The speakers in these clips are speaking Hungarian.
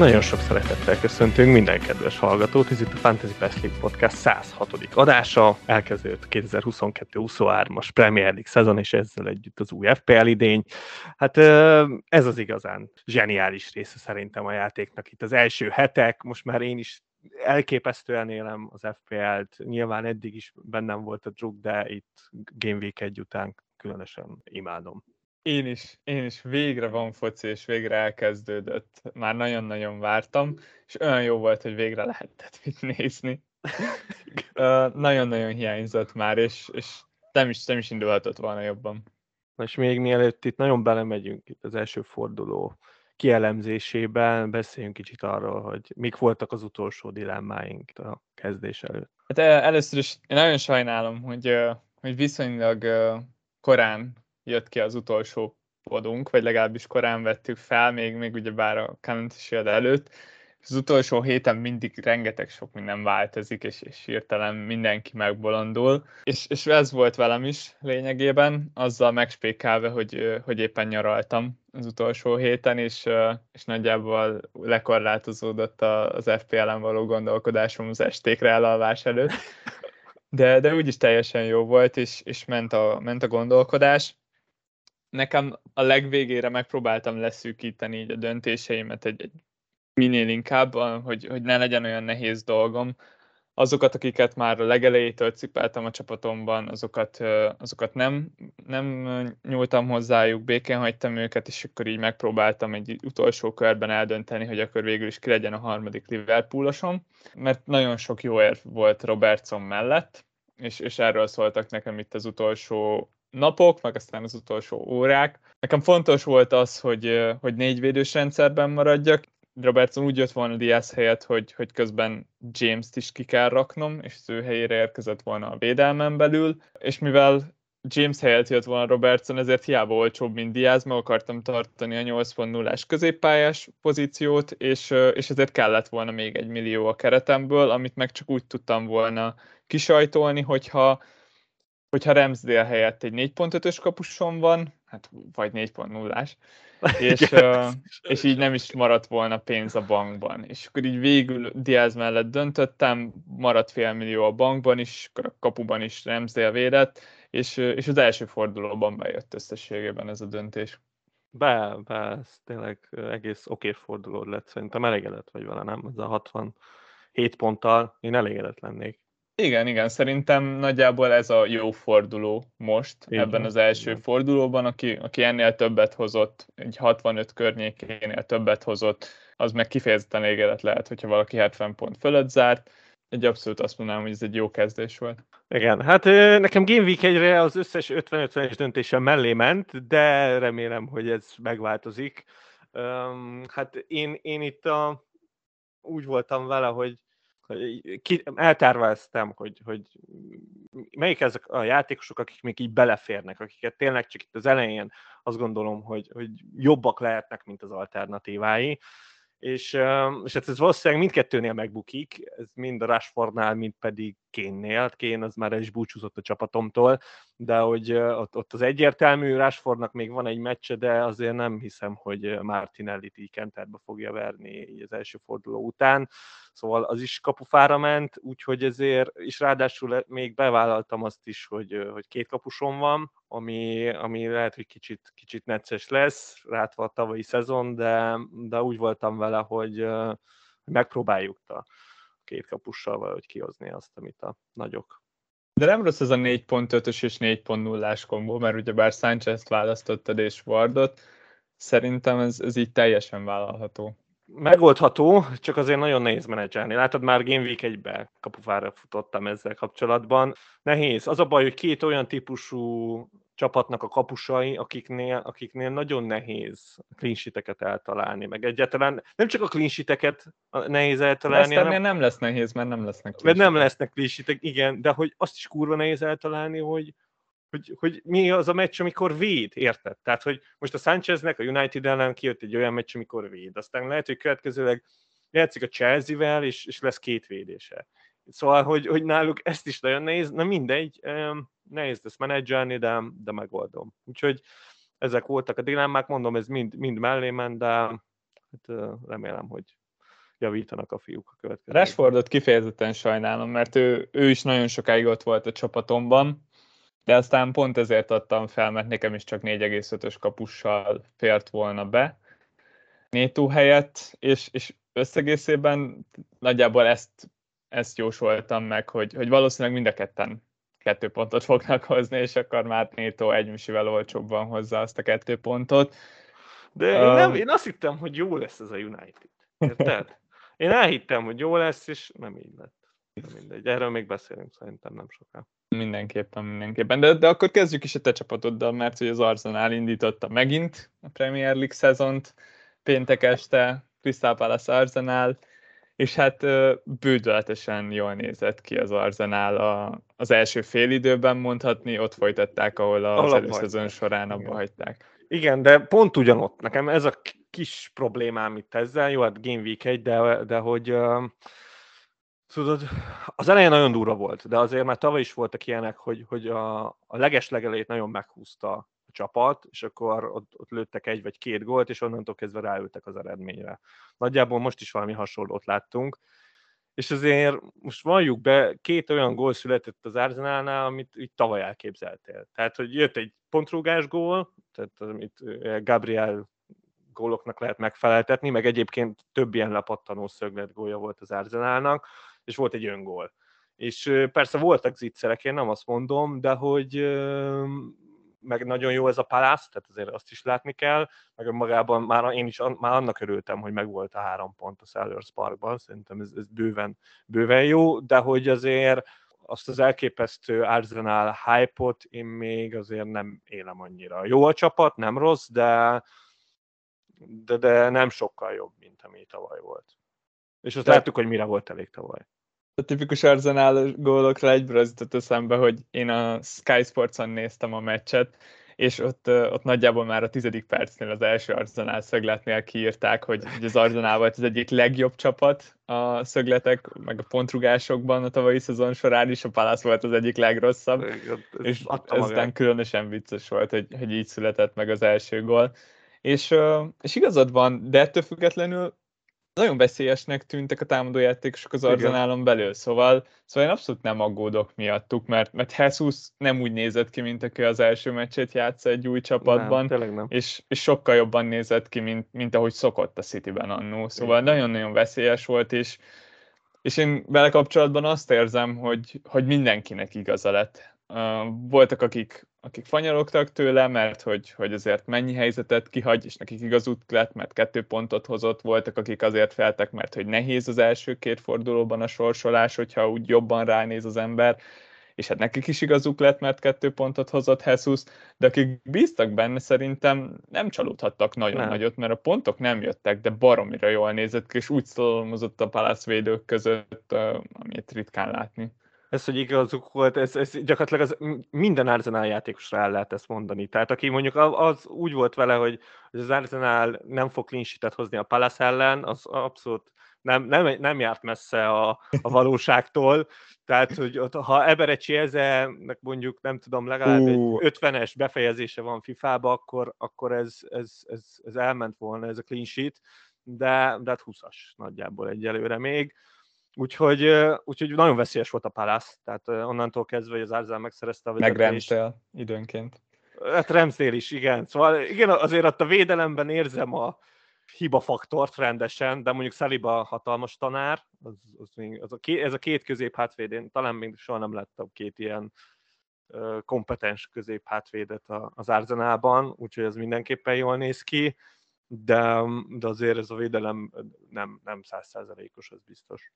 Nagyon sok szeretettel köszöntünk minden kedves hallgatót, ez itt a Fantasy Best League Podcast 106. adása, elkezdődött 2022-23-as Premier League szezon, és ezzel együtt az új FPL idény. Hát ez az igazán zseniális része szerintem a játéknak. Itt az első hetek, most már én is elképesztően élem az FPL-t, nyilván eddig is bennem volt a druk, de itt Game Week egy után különösen imádom. Én is, én is végre van foci, és végre elkezdődött. Már nagyon-nagyon vártam, és olyan jó volt, hogy végre lehetett mit nézni. nagyon-nagyon hiányzott már, és, és nem, is, nem is indulhatott volna jobban. Na és még mielőtt itt nagyon belemegyünk itt az első forduló kielemzésében, beszéljünk kicsit arról, hogy mik voltak az utolsó dilemmáink a kezdés előtt. Hát először is én nagyon sajnálom, hogy, hogy viszonylag korán jött ki az utolsó podunk, vagy legalábbis korán vettük fel, még, még ugye bár a Community Shield előtt, az utolsó héten mindig rengeteg sok minden változik, és, és hirtelen mindenki megbolondul. És, és ez volt velem is lényegében, azzal megspékelve, hogy, hogy éppen nyaraltam az utolsó héten, és, és nagyjából lekorlátozódott az FPL-en való gondolkodásom az estékre elalvás előtt. De, de úgyis teljesen jó volt, és, és ment, a, ment a gondolkodás nekem a legvégére megpróbáltam leszűkíteni így a döntéseimet egy, egy minél inkább, hogy, hogy ne legyen olyan nehéz dolgom. Azokat, akiket már a legelejétől cipeltem a csapatomban, azokat, azokat nem, nem nyúltam hozzájuk, békén hagytam őket, és akkor így megpróbáltam egy utolsó körben eldönteni, hogy akkor végül is ki legyen a harmadik Liverpoolosom, mert nagyon sok jó érv volt Robertson mellett, és, és erről szóltak nekem itt az utolsó napok, meg aztán az utolsó órák. Nekem fontos volt az, hogy, hogy négyvédős rendszerben maradjak. Robertson úgy jött volna Diaz helyett, hogy, hogy közben James-t is ki kell raknom, és az ő helyére érkezett volna a védelmen belül, és mivel James helyett jött volna Robertson, ezért hiába olcsóbb, mint Diaz, meg akartam tartani a 8.0-ás középpályás pozíciót, és, és ezért kellett volna még egy millió a keretemből, amit meg csak úgy tudtam volna kisajtolni, hogyha hogyha Ramsdale helyett egy 4.5-ös kapusom van, hát vagy 4.0-ás, és, uh, és így nem is maradt volna pénz a bankban. És akkor így végül Diaz mellett döntöttem, maradt fél millió a bankban is, akkor a kapuban is Ramsdale védett, és, és az első fordulóban bejött összességében ez a döntés. Be, be, ez tényleg egész oké forduló lett, szerintem elégedett vagy vele, nem? Ez a 67 ponttal én elégedett lennék. Igen, igen, szerintem nagyjából ez a jó forduló most, igen, ebben az első igen. fordulóban, aki, aki ennél többet hozott, egy 65 környékénél többet hozott, az meg kifejezetten elégedett lehet, hogyha valaki 70 pont fölött zárt. Egy abszolút azt mondanám, hogy ez egy jó kezdés volt. Igen, hát nekem Game Week egyre az összes 50-50-es döntésem mellé ment, de remélem, hogy ez megváltozik. hát én, én itt a, úgy voltam vele, hogy ki, elterveztem, hogy, hogy melyik ezek a játékosok, akik még így beleférnek, akiket tényleg csak itt az elején azt gondolom, hogy, hogy jobbak lehetnek, mint az alternatívái, és, és hát ez valószínűleg mindkettőnél megbukik, ez mind a Rashfordnál, mind pedig Kénnél. Kén az már is búcsúzott a csapatomtól, de hogy ott, ott az egyértelmű, Rashfordnak még van egy meccse, de azért nem hiszem, hogy Martinelli-t így fogja verni így az első forduló után. Szóval az is kapufára ment, úgyhogy ezért, és ráadásul még bevállaltam azt is, hogy, hogy két kapusom van, ami, ami lehet, hogy kicsit, kicsit necces lesz, rátva a tavalyi szezon, de, de úgy voltam vele, hogy, hogy megpróbáljuk a két kapussal valahogy kihozni azt, amit a nagyok. De nem rossz ez a 4.5-ös és 4.0-ás kombó, mert ugye bár Sánchez-t választottad és Wardot, szerintem ez, ez így teljesen vállalható. Megoldható, csak azért nagyon nehéz menedzselni. Látod, már Game Week 1-ben kapufára futottam ezzel kapcsolatban. Nehéz. Az a baj, hogy két olyan típusú csapatnak a kapusai, akiknél, akiknél nagyon nehéz klinsiteket eltalálni, meg egyáltalán nem csak a klinsiteket nehéz eltalálni, hanem... nem lesz nehéz, mert nem lesznek Mert nem lesznek klinsitek, igen, de hogy azt is kurva nehéz eltalálni, hogy, hogy, hogy mi az a meccs, amikor véd, érted? Tehát, hogy most a Sancheznek a United ellen kijött egy olyan meccs, amikor véd, aztán lehet, hogy következőleg játszik a Chelsea-vel, és, és lesz két védése. Szóval, hogy, hogy náluk ezt is nagyon nehéz, na mindegy, nehéz ezt menedzselni, de, de megoldom. Úgyhogy ezek voltak a dilemmák, mondom, ez mind, mind mellé ment, de hát remélem, hogy javítanak a fiúk a következő. Rashfordot kifejezetten sajnálom, mert ő, ő is nagyon sokáig ott volt a csapatomban, de aztán pont ezért adtam fel, mert nekem is csak 4,5-ös kapussal fért volna be Nétó helyett, és, és összegészében nagyjából ezt, ezt jósoltam meg, hogy, hogy valószínűleg mind a ketten kettő pontot fognak hozni, és akkor már Nétó egy misivel olcsóbban hozza azt a kettő pontot. De én, nem, én azt hittem, hogy jó lesz ez a United. Érted? Én elhittem, hogy jó lesz, és nem így lett. Mindegy, erről még beszélünk szerintem nem soká. Mindenképpen, mindenképpen. De, de akkor kezdjük is a te csapatoddal, mert hogy az Arsenal indította megint a Premier League szezont. Péntek este Crystal Palace Arsenal, és hát bődöletesen jól nézett ki az Arsenal a, az első fél időben mondhatni, ott folytatták, ahol az előszezon során abba hagyták. Igen, de pont ugyanott. Nekem ez a kis problémám itt ezzel, jó, hát Game Week 1, de, de hogy uh, tudod, az elején nagyon durva volt, de azért már tavaly is voltak ilyenek, hogy, hogy a, a legelét nagyon meghúzta a csapat, és akkor ott, ott lőttek egy vagy két gólt, és onnantól kezdve ráültek az eredményre. Nagyjából most is valami hasonlót láttunk, és azért most valljuk be, két olyan gól született az Arsenalnál, amit így tavaly elképzeltél. Tehát, hogy jött egy pontrúgás gól, tehát amit Gabriel góloknak lehet megfeleltetni, meg egyébként több ilyen lepattanó szöglet gólja volt az Arsenalnak, és volt egy öngól. És persze voltak zicserek, én nem azt mondom, de hogy meg nagyon jó ez a palász, tehát azért azt is látni kell, meg magában már én is már annak örültem, hogy megvolt a három pont a Sellers Parkban, szerintem ez, ez bőven, bőven jó, de hogy azért azt az elképesztő Arsenal hype-ot én még azért nem élem annyira. Jó a csapat, nem rossz, de, de, de nem sokkal jobb, mint ami tavaly volt. És azt de... láttuk, hogy mire volt elég tavaly a tipikus Arsenal gólokra egyből az jutott eszembe, hogy én a Sky Sports-on néztem a meccset, és ott, ott nagyjából már a tizedik percnél az első Arsenal szögletnél kiírták, hogy, hogy az Arsenal volt az egyik legjobb csapat a szögletek, meg a pontrugásokban a tavalyi szezon során is, a Palace volt az egyik legrosszabb, Igen, és ezután különösen vicces volt, hogy, hogy így született meg az első gól. És, és igazad van, de ettől függetlenül nagyon veszélyesnek tűntek a támadójátékosok az Arzenálon belül, szóval, szóval én abszolút nem aggódok miattuk, mert, mert Jesus nem úgy nézett ki, mint aki az első meccset játsza egy új csapatban, nem, nem. És, és sokkal jobban nézett ki, mint, mint ahogy szokott a Cityben annó, szóval nagyon-nagyon veszélyes volt, és, és én vele kapcsolatban azt érzem, hogy, hogy mindenkinek igaza lett. Voltak, akik akik fanyarogtak tőle, mert hogy, hogy azért mennyi helyzetet kihagy, és nekik igazút lett, mert kettő pontot hozott, voltak, akik azért feltek, mert hogy nehéz az első két fordulóban a sorsolás, hogyha úgy jobban ránéz az ember, és hát nekik is igazuk lett, mert kettő pontot hozott Jesus, de akik bíztak benne, szerintem nem csalódhattak nagyon nem. nagyot, mert a pontok nem jöttek, de baromira jól nézett ki, és úgy szalomozott a Palace védők között, amit ritkán látni ez, hogy igazuk volt, ez, ez gyakorlatilag az, minden Arsenal játékosra el lehet ezt mondani. Tehát aki mondjuk az úgy volt vele, hogy, az Arsenal nem fog clean hozni a Palace ellen, az abszolút nem, nem, nem járt messze a, a valóságtól. Tehát, hogy ott, ha Eberecsi ezzelnek mondjuk, nem tudom, legalább uh. egy 50-es befejezése van FIFA-ba, akkor, akkor ez, ez, ez, ez elment volna, ez a clean sheet, de, de hát 20-as nagyjából egyelőre még. Úgyhogy, úgyhogy nagyon veszélyes volt a Palace, tehát onnantól kezdve, hogy az Arsenal megszerezte a vezetést. Meg időnként. Hát Ramsdale is, igen. Szóval igen, azért ott a védelemben érzem a hiba faktort rendesen, de mondjuk Saliba hatalmas tanár, az, az, az a két, ez a két közép hátvéd, talán még soha nem láttam két ilyen kompetens közép hátvédet az Arzenálban, úgyhogy ez mindenképpen jól néz ki, de, de azért ez a védelem nem, nem százszázalékos, az biztos.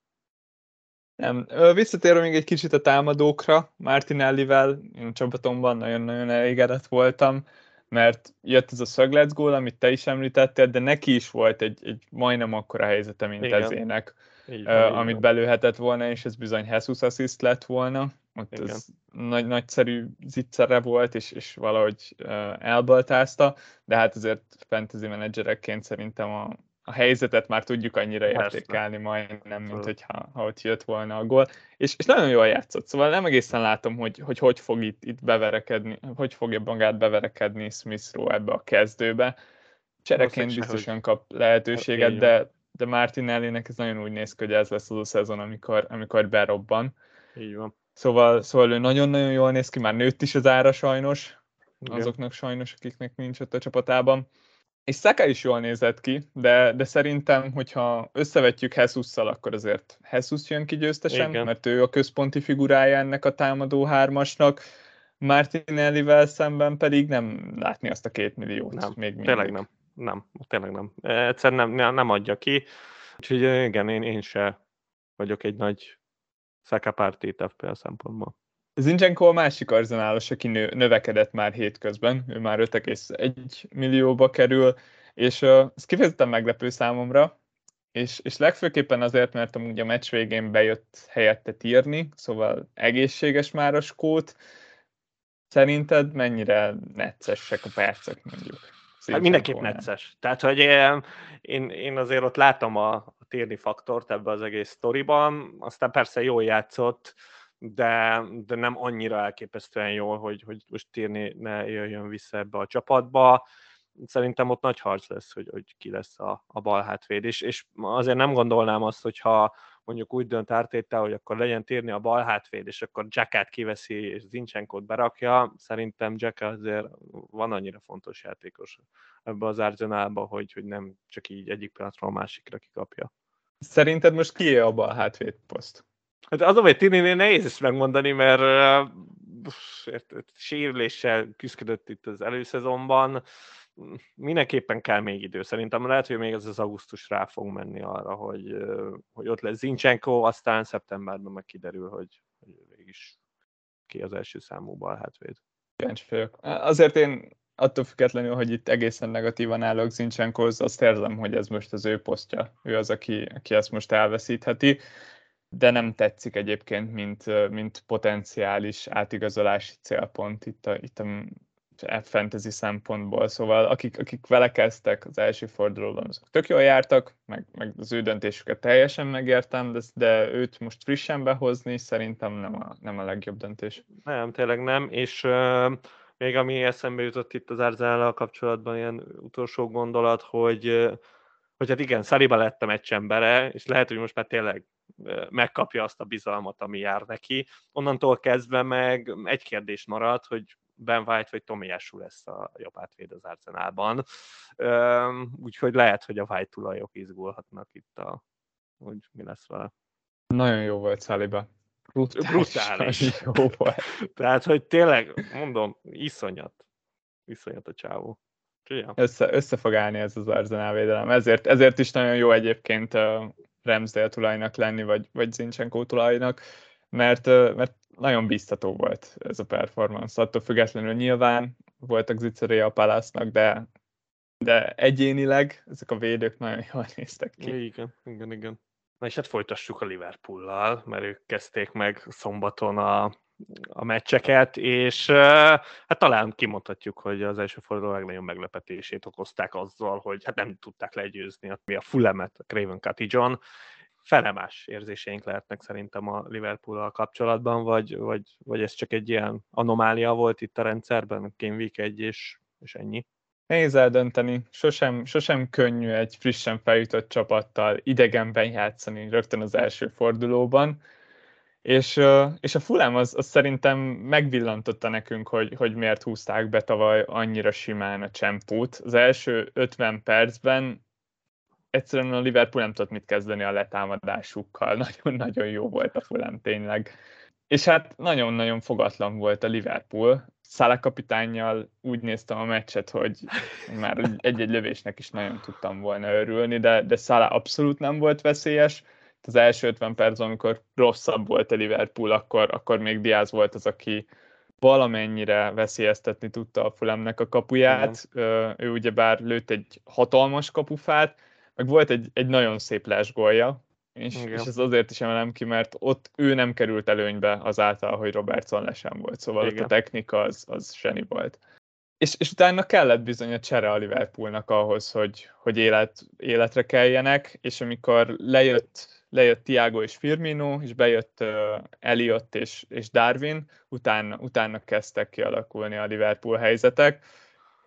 Nem. Visszatérve még egy kicsit a támadókra, Martinellivel, én a csapatomban nagyon-nagyon elégedett voltam, mert jött ez a szögletgól, amit te is említettél, de neki is volt egy, egy majdnem akkora helyzete, mint Igen. ezének, így uh, amit belőhetett volna, és ez bizony Jesus assist lett volna. Ott Igen. ez nagy, nagyszerű zicsere volt, és, és valahogy uh, elbaltázta, de hát azért fantasy menedzserekként szerintem a, a helyzetet már tudjuk annyira értékelni majdnem, mint hogyha ha ott jött volna a gól. És, és nagyon jól játszott, szóval nem egészen látom, hogy hogy, hogy fog itt, itt beverekedni, hogy fogja magát beverekedni Smith Rowe ebbe a kezdőbe. Csereként biztosan kap lehetőséget, de, de Martinelli-nek ez nagyon úgy néz ki, hogy ez lesz az a szezon, amikor, amikor berobban. Így van. Szóval, szóval ő nagyon-nagyon jól néz ki, már nőtt is az ára sajnos, Igen. azoknak sajnos, akiknek nincs ott a csapatában. És Saka is jól nézett ki, de, de szerintem, hogyha összevetjük Jesus-szal, akkor azért Jesus jön ki győztesen, Igen. mert ő a központi figurája ennek a támadó hármasnak, Martinellivel szemben pedig nem látni azt a két milliót. Nem, még mindig. tényleg nem. Nem, tényleg nem. Egyszerűen nem, nem adja ki. Úgyhogy igen, én, én se vagyok egy nagy Saka párti FPL szempontból. Zinchenko a másik arzenálos, aki nő, növekedett már hétközben, ő már 5,1 millióba kerül, és uh, ez kifejezetten meglepő számomra, és, és legfőképpen azért, mert amúgy a meccs végén bejött helyette írni, szóval egészséges már a skót. Szerinted mennyire neccesek a percek mondjuk? Hát mindenképp necces. Tehát, hogy én, én azért ott látom a, a térni faktort ebbe az egész sztoriban, aztán persze jól játszott, de, de nem annyira elképesztően jól, hogy, hogy most térni ne jöjjön vissza ebbe a csapatba. Szerintem ott nagy harc lesz, hogy, hogy ki lesz a, a bal hátvéd, és, és azért nem gondolnám azt, hogyha mondjuk úgy dönt Ártétel, hogy akkor legyen térni a bal hátvéd, és akkor Jackát kiveszi, és Zincsenkót berakja, szerintem Jack azért van annyira fontos játékos ebbe az Arsenalba, hogy, hogy nem csak így egyik pillanatról a másikra kikapja. Szerinted most ki a bal hátvéd poszt? Hát az, hogy Tini nehéz is megmondani, mert uh, sérüléssel küzdött itt az előszezonban, mindenképpen kell még idő. Szerintem lehet, hogy még az az augusztus rá fog menni arra, hogy, hogy ott lesz Zincsenko, aztán szeptemberben meg kiderül, hogy, hogy is ki az első számú balhátvéd. Kíváncsi. Azért én attól függetlenül, hogy itt egészen negatívan állok Zincsenkóhoz, azt érzem, hogy ez most az ő posztja. Ő az, aki, aki ezt most elveszítheti, de nem tetszik egyébként, mint, mint potenciális átigazolási célpont itt a, itt a fantasy szempontból, szóval akik, akik vele kezdtek az első fordulóban, azok tök jól jártak, meg, meg az ő döntésüket teljesen megértem, de, de őt most frissen behozni szerintem nem a, nem a legjobb döntés. Nem, tényleg nem, és uh, még ami eszembe jutott itt az Arzenál kapcsolatban, ilyen utolsó gondolat, hogy, hogy hát igen, Szaliba lettem egy embere, és lehet, hogy most már tényleg megkapja azt a bizalmat, ami jár neki. Onnantól kezdve meg egy kérdés maradt, hogy Ben White vagy Tomiyasu lesz a jobb átvéd az Arsenalban. Úgyhogy lehet, hogy a White tulajok izgulhatnak itt, a, hogy mi lesz vele. Nagyon jó volt Saliba. Brutális. Brutális. Jó volt. Tehát, hogy tényleg, mondom, iszonyat. Iszonyat a csávó. Össze, össze fog állni ez az Arsenal védelem. Ezért, ezért is nagyon jó egyébként uh, Ramsdale tulajnak lenni, vagy, vagy Zinchenko tulajnak, mert, uh, mert nagyon biztató volt ez a performance. Attól függetlenül nyilván voltak zicseré a Palásznak, de, de egyénileg ezek a védők nagyon jól néztek ki. Igen, igen, igen. Na és hát folytassuk a Liverpool-lal, mert ők kezdték meg szombaton a, a meccseket, és hát talán kimondhatjuk, hogy az első forduló legnagyobb meglepetését okozták azzal, hogy hát nem tudták legyőzni a, a Fullemet, a Craven Cottage-on, felemás érzéseink lehetnek szerintem a liverpool kapcsolatban, vagy, vagy, vagy ez csak egy ilyen anomália volt itt a rendszerben, Game Week 1 és, és ennyi? Nehéz eldönteni, sosem, sosem könnyű egy frissen feljutott csapattal idegenben játszani rögtön az első fordulóban, és, és a Fulham az, az szerintem megvillantotta nekünk, hogy, hogy miért húzták be tavaly annyira simán a csempót. Az első 50 percben egyszerűen a Liverpool nem tudott mit kezdeni a letámadásukkal. Nagyon-nagyon jó volt a Fulham tényleg. És hát nagyon-nagyon fogatlan volt a Liverpool. Szála kapitányjal úgy néztem a meccset, hogy már egy-egy lövésnek is nagyon tudtam volna örülni, de, de Szála abszolút nem volt veszélyes. Az első 50 perc, amikor rosszabb volt a Liverpool, akkor, akkor még Diaz volt az, aki valamennyire veszélyeztetni tudta a Fulemnek a kapuját. Igen. Ő ugyebár lőtt egy hatalmas kapufát, meg volt egy, egy nagyon szép lesgolja, és, és ez azért is emelem ki, mert ott ő nem került előnybe azáltal, hogy Robertson lesen volt, szóval Igen. ott a technika az, az seni volt. És, és utána kellett bizony a csere a Liverpoolnak ahhoz, hogy, hogy élet, életre keljenek, és amikor lejött, lejött Tiago és Firmino, és bejött uh, Elliot és, és Darwin, utána, utána kezdtek kialakulni a Liverpool helyzetek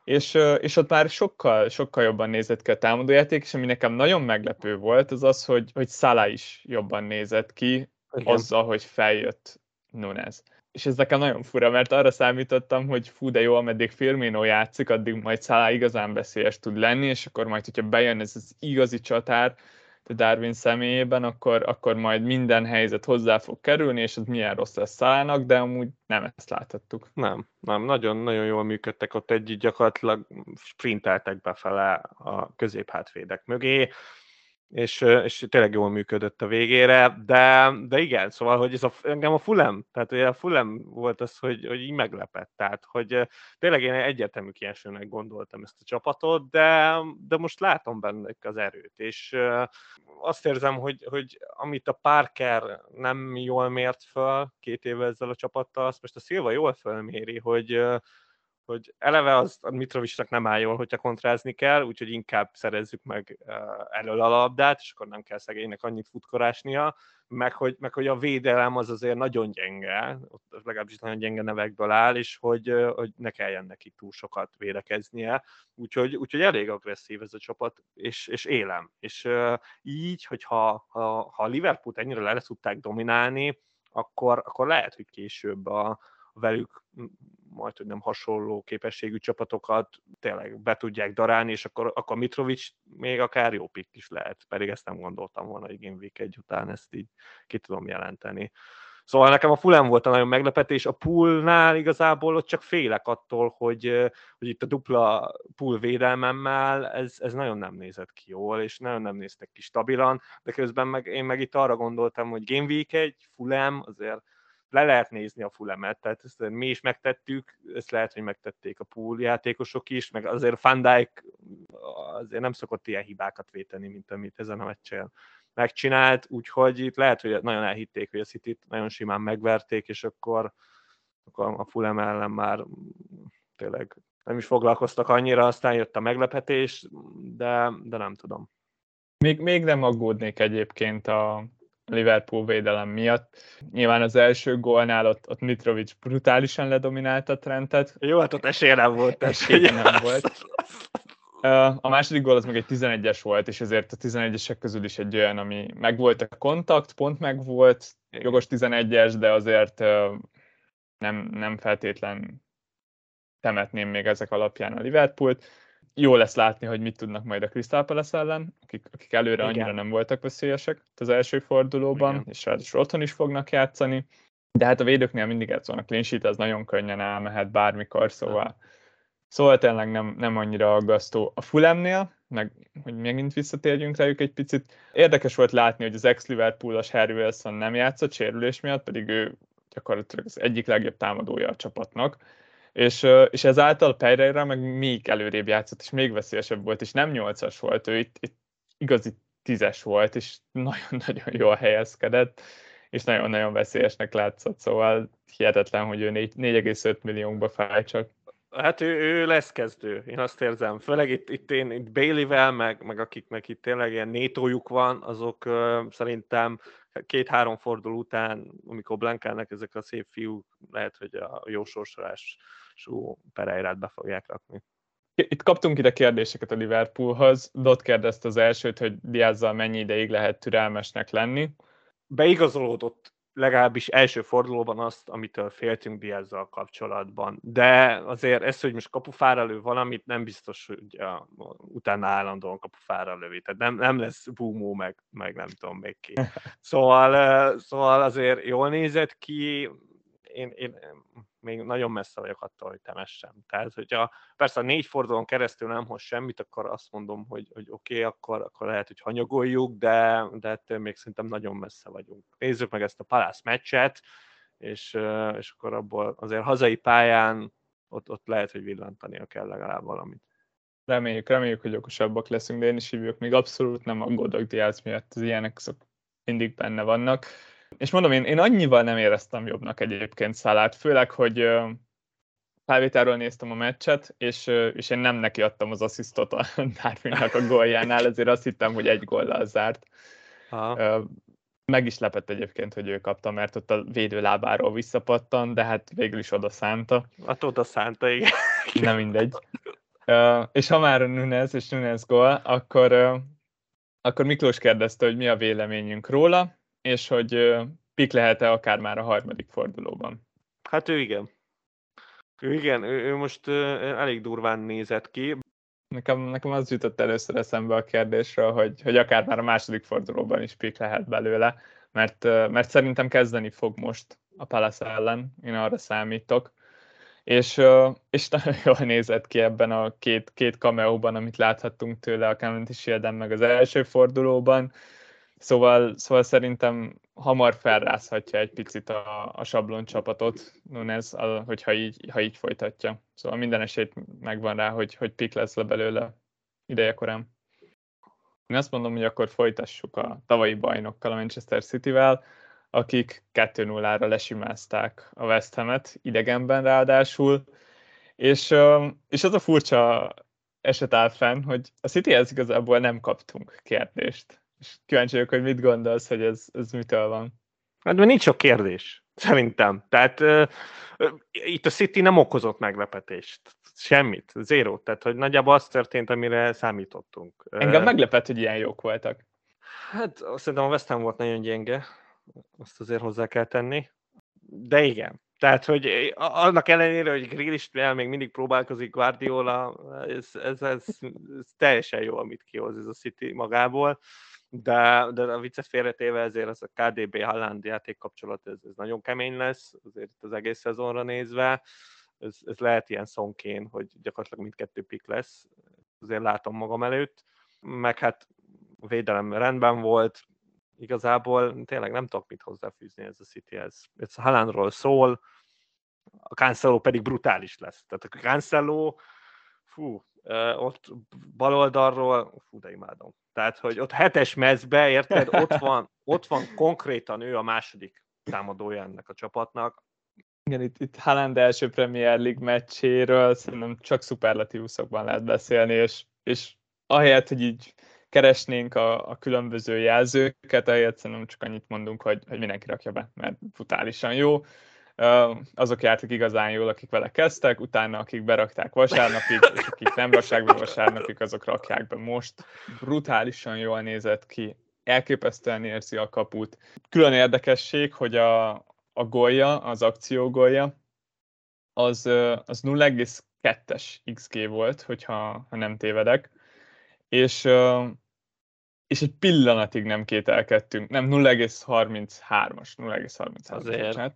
és, és ott már sokkal, sokkal jobban nézett ki a támadójáték, és ami nekem nagyon meglepő volt, az az, hogy, hogy Szala is jobban nézett ki, Igen. azzal, hogy feljött Nunez. És ez nekem nagyon fura, mert arra számítottam, hogy fú, de jó, ameddig Firmino játszik, addig majd Szala igazán veszélyes tud lenni, és akkor majd, hogyha bejön ez az igazi csatár, Darwin személyében, akkor, akkor majd minden helyzet hozzá fog kerülni, és az milyen rossz lesz Szalának, de amúgy nem ezt láthattuk. Nem, nem, nagyon-nagyon jól működtek ott egy gyakorlatilag sprinteltek befele a középhátvédek mögé, és, és tényleg jól működött a végére, de, de igen, szóval, hogy ez a, engem a Fulem, tehát a Fulem volt az, hogy, hogy így meglepett, tehát, hogy tényleg én egyértelmű kiesőnek gondoltam ezt a csapatot, de, de most látom benne az erőt, és azt érzem, hogy, hogy amit a Parker nem jól mért föl két évvel ezzel a csapattal, azt most a Szilva jól fölméri, hogy, hogy eleve az a Mitrovicsnak nem áll jól, hogyha kontrázni kell, úgyhogy inkább szerezzük meg elől a labdát, és akkor nem kell szegénynek annyit futkorásnia, meg hogy, meg hogy a védelem az azért nagyon gyenge, ott legalábbis nagyon gyenge nevekből áll, és hogy, hogy ne kelljen neki túl sokat védekeznie, úgyhogy, úgyhogy elég agresszív ez a csapat, és, és élem. És így, hogyha ha, ha a Liverpool ennyire le tudták dominálni, akkor, akkor lehet, hogy később a, velük majd, hogy nem hasonló képességű csapatokat tényleg be tudják darálni, és akkor, akkor Mitrovic még akár jó pikk is lehet, pedig ezt nem gondoltam volna, hogy Game Week egy után ezt így ki tudom jelenteni. Szóval nekem a Fulham volt a nagyon meglepetés, a poolnál igazából ott csak félek attól, hogy, hogy itt a dupla pool védelmemmel ez, ez nagyon nem nézett ki jól, és nagyon nem néztek ki stabilan, de közben meg, én meg itt arra gondoltam, hogy Game Week egy, Fulham azért le lehet nézni a fullemet, tehát ezt mi is megtettük, ezt lehet, hogy megtették a pool játékosok is, meg azért Van azért nem szokott ilyen hibákat véteni, mint amit ezen a meccsen megcsinált, úgyhogy itt lehet, hogy nagyon elhitték, hogy a city nagyon simán megverték, és akkor, akkor a Fulham ellen már tényleg nem is foglalkoztak annyira, aztán jött a meglepetés, de, de nem tudom. Még, még nem aggódnék egyébként a, Liverpool védelem miatt. Nyilván az első gólnál ott, ott Mitrovic brutálisan ledominálta a Trentet. Jó, hát ott esélye nem volt. Esélye nem volt. A második gól az meg egy 11-es volt, és ezért a 11-esek közül is egy olyan, ami megvolt a kontakt, pont megvolt, jogos 11-es, de azért nem, nem feltétlen temetném még ezek alapján a Liverpoolt jó lesz látni, hogy mit tudnak majd a Crystal Palace ellen, akik, akik előre Igen. annyira nem voltak veszélyesek az első fordulóban, Igen. és ráadásul otthon is fognak játszani. De hát a védőknél mindig ez van, a clean sheet, az nagyon könnyen elmehet bármikor, szóval, szóval tényleg nem, nem annyira aggasztó. A Fulemnél, meg hogy megint visszatérjünk rájuk egy picit, érdekes volt látni, hogy az ex-Liverpoolos Harry Wilson nem játszott sérülés miatt, pedig ő gyakorlatilag az egyik legjobb támadója a csapatnak és, és ezáltal Pereira meg még előrébb játszott, és még veszélyesebb volt, és nem nyolcas volt, ő itt, itt igazi tízes volt, és nagyon-nagyon jól helyezkedett, és nagyon-nagyon veszélyesnek látszott, szóval hihetetlen, hogy ő 4,5 milliónkba fáj csak. Hát ő, ő lesz kezdő, én azt érzem. Főleg itt, itt én itt Bailey-vel, meg, meg akiknek itt tényleg ilyen nétójuk van, azok uh, szerintem két-három forduló után, amikor Blankának ezek a szép fiúk, lehet, hogy a jó sorsolás típusú Pereirát be fogják rakni. Itt kaptunk ide kérdéseket a Liverpoolhoz. Dot kérdezte az elsőt, hogy Diazzal mennyi ideig lehet türelmesnek lenni. Beigazolódott legalábbis első fordulóban azt, amitől féltünk Diazzal kapcsolatban. De azért ez, hogy most kapufára lő valamit, nem biztos, hogy a, utána állandóan kapufára lövi. Tehát nem, nem lesz búmó, meg, meg nem tudom még ki. Szóval, szóval azért jól nézett ki, én, én még nagyon messze vagyok attól, hogy temessem. Tehát, hogyha persze a négy fordulón keresztül nem hoz semmit, akkor azt mondom, hogy, hogy oké, okay, akkor, akkor lehet, hogy hanyagoljuk, de, de ettől még szerintem nagyon messze vagyunk. Nézzük meg ezt a Palace meccset, és, és akkor abból azért hazai pályán ott, ott lehet, hogy villantania kell legalább valamit. Reméljük, reméljük, hogy okosabbak leszünk, de én is hívjuk, még abszolút nem aggódok Diaz miatt, az ilyenek azok mindig benne vannak. És mondom, én, én annyival nem éreztem jobbnak egyébként Szalát, főleg, hogy felvételről néztem a meccset, és, és én nem neki adtam az asszisztot a Darwinnak a góljánál, ezért azt hittem, hogy egy góllal zárt. Aha. Meg is lepett egyébként, hogy ő kapta, mert ott a védő lábáról visszapattan, de hát végül is oda szánta. Hát oda szánta, igen. Nem mindegy. És ha már Nunez és Nunez gól, akkor, akkor Miklós kérdezte, hogy mi a véleményünk róla, és hogy pik lehet-e akár már a harmadik fordulóban. Hát ő igen. Ő igen, ő, ő most elég durván nézett ki. Nekem, nekem az jutott először eszembe a kérdésről, hogy, hogy akár már a második fordulóban is pik lehet belőle, mert, mert szerintem kezdeni fog most a Palace ellen, én arra számítok. És, és nagyon jól nézett ki ebben a két, két kameóban, amit láthattunk tőle a Community shield meg az első fordulóban. Szóval, szóval szerintem hamar felrázhatja egy picit a, a sablon csapatot Nunez, hogyha így, ha így folytatja. Szóval minden esélyt megvan rá, hogy, hogy pik lesz le belőle ideje korán. Én azt mondom, hogy akkor folytassuk a tavalyi bajnokkal, a Manchester City-vel, akik 2-0-ra lesimázták a West Ham-et, idegenben ráadásul, és, és az a furcsa eset áll fenn, hogy a City-hez igazából nem kaptunk kérdést. És kíváncsi vagyok, hogy mit gondolsz, hogy ez, ez mitől van. Hát mert nincs sok kérdés, szerintem. Tehát uh, itt a City nem okozott meglepetést. Semmit, zéro. Tehát, hogy nagyjából az történt, amire számítottunk. Engem meglepett, hogy ilyen jók voltak. Hát szerintem a West Ham volt nagyon gyenge, azt azért hozzá kell tenni. De igen, tehát, hogy annak ellenére, hogy Grealish még mindig próbálkozik Guardiola, ez, ez, ez, ez teljesen jó, amit kihoz ez a City magából de, de a viccet félretéve ezért az a KDB Halland játék kapcsolat, ez, ez nagyon kemény lesz, azért az egész szezonra nézve, ez, ez lehet ilyen szonkén, hogy gyakorlatilag mindkettő pik lesz, azért látom magam előtt, meg hát a védelem rendben volt, igazából tényleg nem tudok mit hozzáfűzni ez a City-hez. Ez Haalandról szól, a Cancelo pedig brutális lesz. Tehát a Cancelo, fú, ott baloldalról, fú, de imádom. Tehát, hogy ott hetes mezbe, érted, ott van, ott van konkrétan ő a második támadója ennek a csapatnak. Igen, itt, itt Haaland első Premier League meccséről szerintem csak szuperlatívuszokban lehet beszélni, és, és ahelyett, hogy így keresnénk a, a különböző jelzőket, ahelyett szerintem csak annyit mondunk, hogy, hogy mindenki rakja be, mert brutálisan jó azok jártak igazán jól, akik vele kezdtek, utána akik berakták vasárnapig, és akik nem rakták be vasárnapig, azok rakják be most. Brutálisan jól nézett ki, elképesztően érzi a kaput. Külön érdekesség, hogy a, a golja, az akció golja, az, az 0,2-es XG volt, hogyha ha nem tévedek, és, és egy pillanatig nem kételkedtünk, nem 0,33-as, 0,33-as. Azért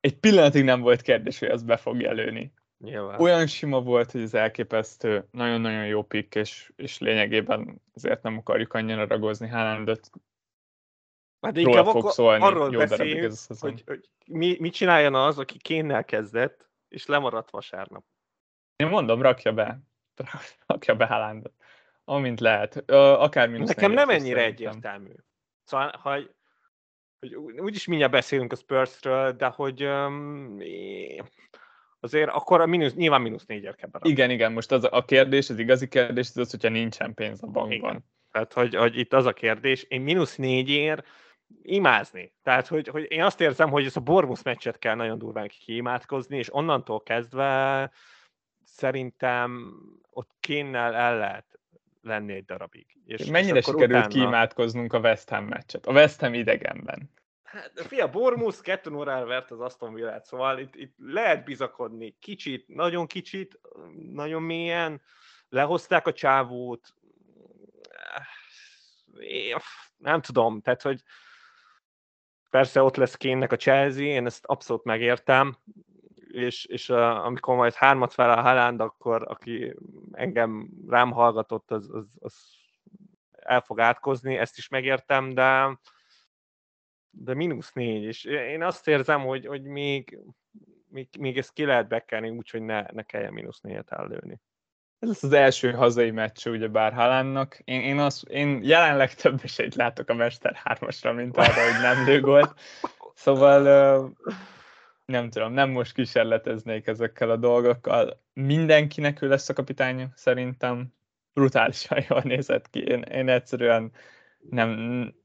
egy pillanatig nem volt kérdés, hogy az be fogja lőni. Nyilván. Olyan sima volt, hogy ez elképesztő, nagyon-nagyon jó pikk, és, és lényegében azért nem akarjuk annyira ragozni Haalandot. Hát inkább fog szólni arról jó beszéljünk, ez a hogy, hogy mi, mit csináljon az, aki kénnel kezdett, és lemaradt vasárnap. Én mondom, rakja be. Rakja be Haalandot. Amint lehet. Akár Nekem nem ennyire egyértelmű. Szóval, ha hogy úgyis mindjárt beszélünk a Spursről, de hogy um, azért akkor a mínusz, nyilván mínusz négyel kell berakni. Igen, igen, most az a kérdés, az igazi kérdés, az az, hogyha nincsen pénz a bankban. Igen. Tehát, hogy, hogy itt az a kérdés, én mínusz négyért imázni. Tehát, hogy, hogy én azt érzem, hogy ezt a Bormus meccset kell nagyon durván kiimádkozni, és onnantól kezdve szerintem ott kénnel el lehet lenni egy darabig. És, Mennyire és sikerült utána... kiimádkoznunk a West Ham meccset? A West Ham idegenben. Hát, fia, Bormus kettő órára vert az Aston Villát, szóval itt, itt lehet bizakodni. Kicsit, nagyon kicsit, nagyon mélyen. Lehozták a csávót. Nem tudom, tehát, hogy persze ott lesz kénnek a Chelsea, én ezt abszolút megértem, és, és uh, amikor majd hármat fel a Haaland, akkor aki engem rám hallgatott, az, az, az el fog átkozni, ezt is megértem, de de mínusz négy, és én azt érzem, hogy, hogy még, még, még ezt ki lehet bekelni úgy, hogy ne, ne kelljen mínusz négyet ellőni. Ez az első hazai meccs, ugye bár Halánnak. Én, én, az, én jelenleg több esélyt látok a Mester 3-asra, mint arra, hogy nem lő gólt. Szóval nem tudom, nem most kísérleteznék ezekkel a dolgokkal. Mindenkinek ő lesz a kapitánya, szerintem brutálisan jól nézett ki. Én, én egyszerűen nem,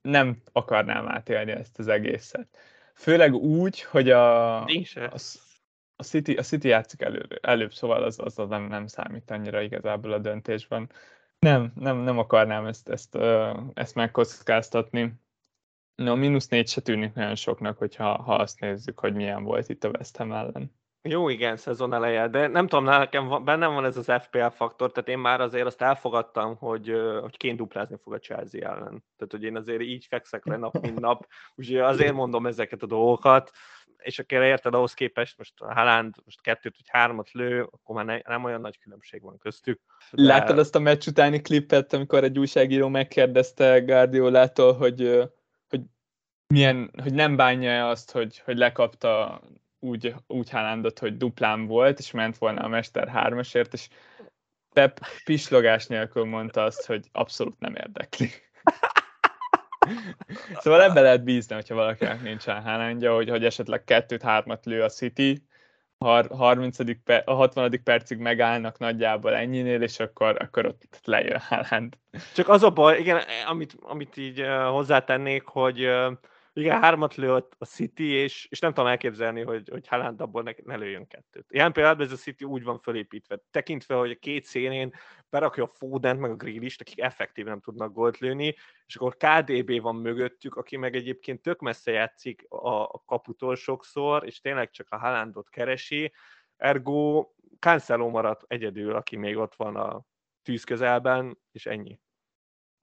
nem akarnám átélni ezt az egészet. Főleg úgy, hogy a, a, a City, a City játszik elő, előbb, szóval az, az, az nem, nem számít annyira igazából a döntésben. Nem, nem, nem akarnám ezt, ezt, ezt megkockáztatni. No, mínusz négy se tűnik nagyon soknak, hogyha ha azt nézzük, hogy milyen volt itt a West Ham ellen. Jó, igen, szezon eleje, de nem tudom, nekem van, bennem van ez az FPL faktor, tehát én már azért azt elfogadtam, hogy, hogy ként duplázni fog a Chelsea ellen. Tehát, hogy én azért így fekszek le nap, mint nap, úgyhogy azért mondom ezeket a dolgokat, és akkor érted, ahhoz képest most a Haaland most kettőt vagy hármat lő, akkor már ne, nem olyan nagy különbség van köztük. De... Láttad azt a meccs utáni klippet, amikor egy újságíró megkérdezte Guardiolától, hogy milyen, hogy nem bánja azt, hogy, hogy lekapta úgy, úgy Haalandot, hogy duplán volt, és ment volna a Mester 3-asért, és Pep pislogás nélkül mondta azt, hogy abszolút nem érdekli. szóval ebbe lehet bízni, hogyha valakinek nincsen Haalandja, hogy, hogy esetleg kettőt-hármat lő a City, a 30. Per, a 60. percig megállnak nagyjából ennyinél, és akkor, akkor ott lejön Haaland. Csak az a baj, igen, amit, amit így uh, hozzátennék, hogy uh, igen, hármat lőtt a City, és, és nem tudom elképzelni, hogy, hogy Haaland abból ne, ne lőjön kettőt. Ilyen például ez a City úgy van fölépítve, tekintve, hogy a két szénén berakja a Fodent, meg a Grealish-t, akik effektív nem tudnak gólt lőni, és akkor KDB van mögöttük, aki meg egyébként tök messze játszik a, a kaputól sokszor, és tényleg csak a Haalandot keresi, ergo Cancelo maradt egyedül, aki még ott van a tűz közelben, és ennyi.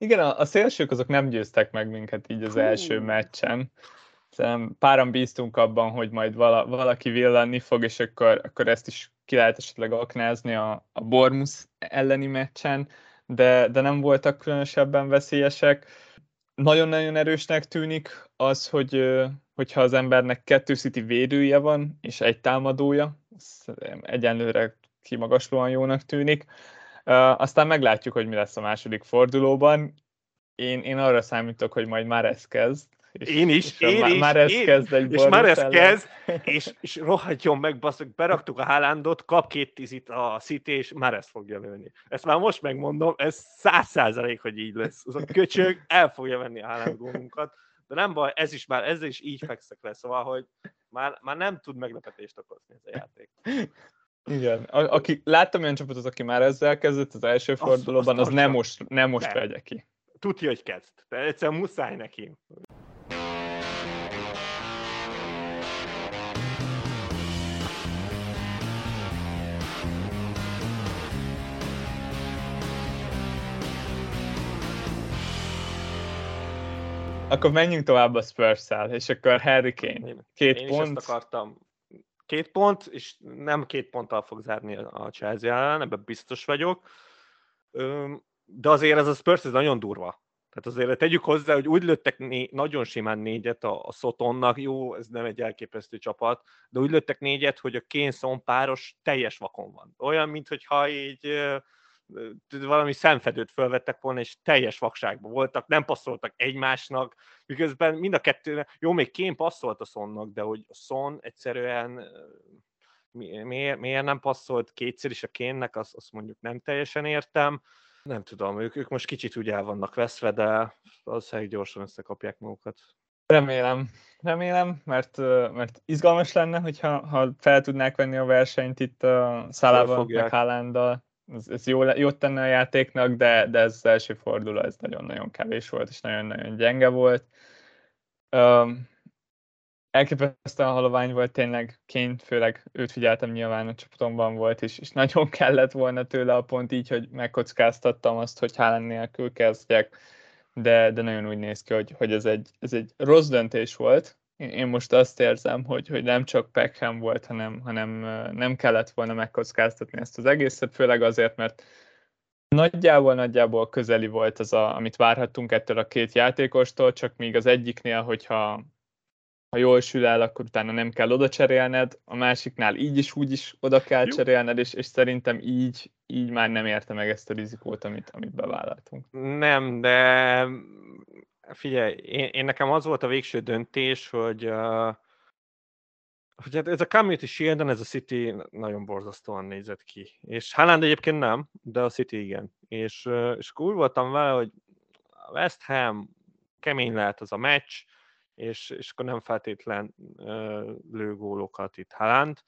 Igen, a, a szélsők azok nem győztek meg minket így az első meccsen. Szerintem páran bíztunk abban, hogy majd vala, valaki villanni fog, és akkor, akkor ezt is ki lehet esetleg aknázni a, a Bormus elleni meccsen, de, de nem voltak különösebben veszélyesek. Nagyon-nagyon erősnek tűnik az, hogy hogyha az embernek kettő City védője van, és egy támadója, ez egyenlőre kimagaslóan jónak tűnik. Aztán meglátjuk, hogy mi lesz a második fordulóban. Én, én arra számítok, hogy majd már ez kezd. És, én is, és én is, már ez én, kezd egy És már ez kezd, és, és rohadjon meg, baszok, beraktuk a Hálándot, kap két tízit a City, és már ezt fogja lőni. Ezt már most megmondom, ez száz százalék, hogy így lesz. Az a köcsög el fogja venni a Hálánd gólunkat, de nem baj, ez is már, ez is így fekszek le, szóval, hogy már, már nem tud meglepetést okozni ez a játék. Igen, a, aki, láttam olyan csapatot, aki már ezzel kezdett az első fordulóban, az, az nem most, nem most vegye ki. Tudja, hogy kezd. De egyszerűen muszáj neki. Akkor menjünk tovább a spurs és akkor Harry Kane. Két én pont. Is ezt akartam két pont, és nem két ponttal fog zárni a Chelsea ellen, ebben biztos vagyok. De azért ez a Spurs ez nagyon durva. Tehát azért tegyük hozzá, hogy úgy lőttek né- nagyon simán négyet a, a Sotonnak, jó, ez nem egy elképesztő csapat, de úgy lőttek négyet, hogy a Kénszon páros teljes vakon van. Olyan, mintha így valami szemfedőt felvettek volna, és teljes vakságban voltak, nem passzoltak egymásnak, miközben mind a kettő, jó, még Kén passzolt a Sonnak, de hogy a Son egyszerűen miért, miért nem passzolt kétszer is a Kénnek, azt, azt mondjuk nem teljesen értem. Nem tudom, ők, ők most kicsit úgy el vannak veszve, de valószínűleg gyorsan összekapják magukat. Remélem, remélem, mert, mert izgalmas lenne, hogyha ha fel tudnák venni a versenyt itt a Szálával, meg Haalanddal ez, ez jó, jót tenne a játéknak, de, de ez az első forduló, ez nagyon-nagyon kevés volt, és nagyon-nagyon gyenge volt. Um, elképesztően halovány volt tényleg ként, főleg őt figyeltem nyilván a csapatomban volt, és, és nagyon kellett volna tőle a pont így, hogy megkockáztattam azt, hogy Haaland nélkül kezdjek, de, de nagyon úgy néz ki, hogy, hogy ez, egy, ez egy rossz döntés volt, én most azt érzem, hogy, hogy nem csak Peckham volt, hanem, hanem nem kellett volna megkockáztatni ezt az egészet, főleg azért, mert nagyjából, nagyjából közeli volt az, a, amit várhattunk ettől a két játékostól, csak még az egyiknél, hogyha ha jól sül el, akkor utána nem kell oda cserélned, a másiknál így is, úgy is oda kell Jó. cserélned, és, és szerintem így, így már nem érte meg ezt a rizikót, amit, amit bevállaltunk. Nem, de figyelj, én, én nekem az volt a végső döntés, hogy, uh, hogy hát ez a Community shield ez a City nagyon borzasztóan nézett ki. És Haaland egyébként nem, de a City igen. És, uh, és akkor úgy voltam vele, hogy a West Ham kemény lehet az a meccs, és, és akkor nem feltétlen uh, lő gólokat itt Haaland.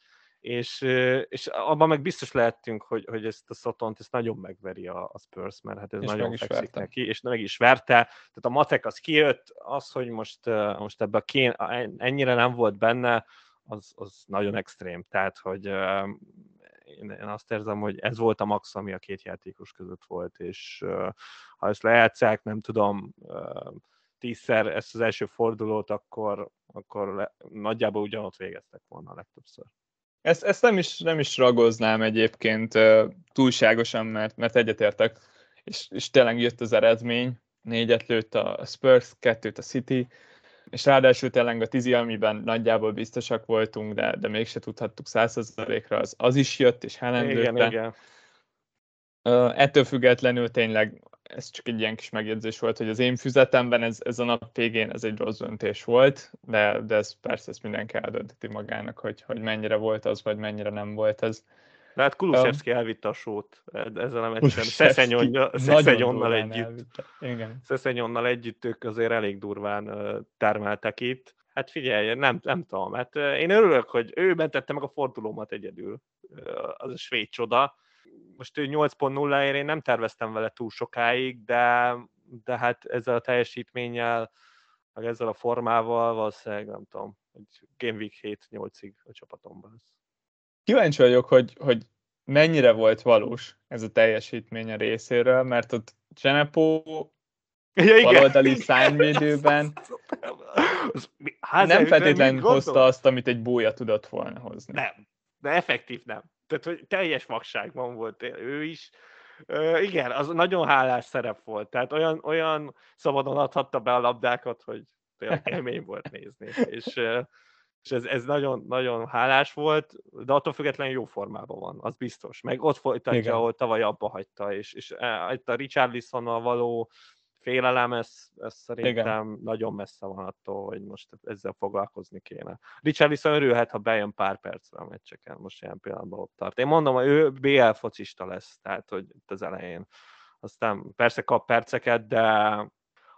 És, és abban meg biztos lehettünk, hogy, hogy ezt a Szotont ezt nagyon megveri a, a Spurs, mert hát ez és nagyon fekszik neki, és meg is verte. Tehát a matek az kijött, az, hogy most, most ebbe a kén, ennyire nem volt benne, az, az nagyon extrém. Tehát, hogy én, én azt érzem, hogy ez volt a max, ami a két játékos között volt, és ha ezt lejátszák, nem tudom, tízszer ezt az első fordulót, akkor, akkor le, nagyjából ugyanott végeztek volna a legtöbbször. Ezt, ezt nem, is, nem is ragoznám egyébként túlságosan, mert, mert egyetértek, és, és tényleg jött az eredmény, négyet lőtt a Spurs, kettőt a City, és ráadásul tényleg a tizi, amiben nagyjából biztosak voltunk, de, de mégse tudhattuk százszerzalékra, az, az is jött, és Helen igen, igen. Uh, ettől függetlenül tényleg ez csak egy ilyen kis megjegyzés volt, hogy az én füzetemben ez, ez a nap végén ez egy rossz döntés volt, de, de ez persze ezt mindenki eldönti magának, hogy, hogy mennyire volt az, vagy mennyire nem volt ez. De hát Kulusevski um, elvitte a sót ezzel a meccsen. Szeszenyonnal együtt. Igen. Szeszenyonnal együtt ők azért elég durván termeltek itt. Hát figyelj, nem, nem tudom, hát én örülök, hogy ő mentette meg a fordulómat egyedül. Az a svéd csoda most ő 8.0-ért én nem terveztem vele túl sokáig, de, de hát ezzel a teljesítménnyel, meg ezzel a formával valószínűleg nem tudom, hogy Game Week 7-8-ig a csapatomban lesz. Kíváncsi vagyok, hogy, hogy mennyire volt valós ez a teljesítmény a részéről, mert ott Genepo ja, baloldali szányvédőben nem feltétlenül hozta azt, amit egy búja tudott volna hozni. Nem, de effektív nem tehát hogy teljes vakságban volt ő is. Uh, igen, az nagyon hálás szerep volt, tehát olyan, olyan szabadon adhatta be a labdákat, hogy élmény volt nézni, és, és ez, ez nagyon, nagyon hálás volt, de attól függetlenül jó formában van, az biztos. Meg ott folytatja, igen. ahol tavaly abba hagyta, és, és itt a Richarlisonnal való félelem, ez, ez szerintem Igen. nagyon messze van attól, hogy most ezzel foglalkozni kéne. Richarlison örülhet, ha bejön pár percre a meccseken, most ilyen pillanatban ott tart. Én mondom, hogy ő BL focista lesz, tehát hogy itt az elején. Aztán persze kap perceket, de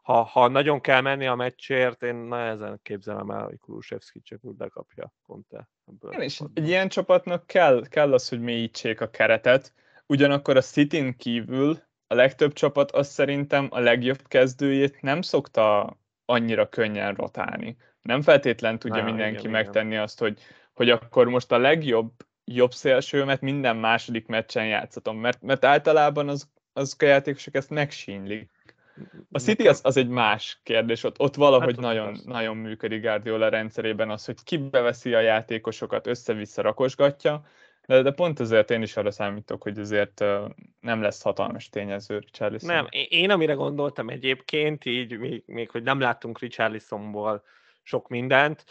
ha, ha nagyon kell menni a meccsért, én nehezen képzelem el, hogy Kulusevski csak úgy lekapja Conte. Igen, és egy ilyen csapatnak kell, kell az, hogy mélyítsék a keretet, ugyanakkor a City-n kívül a legtöbb csapat azt szerintem a legjobb kezdőjét nem szokta annyira könnyen rotálni. Nem feltétlen tudja Na, mindenki igen, megtenni igen. azt, hogy, hogy akkor most a legjobb jobb szélsőmet minden második meccsen játszatom, mert, mert általában az, az a játékosok ezt megsínlik. A City az, az egy más kérdés, ott, ott valahogy hát, nagyon, nagyon működik Guardiola rendszerében az, hogy kibeveszi a játékosokat, össze-vissza rakosgatja, de, de pont ezért én is arra számítok, hogy azért nem lesz hatalmas tényező Richarlison. Nem, én amire gondoltam egyébként, így még, még hogy nem láttunk Richarlisonból sok mindent,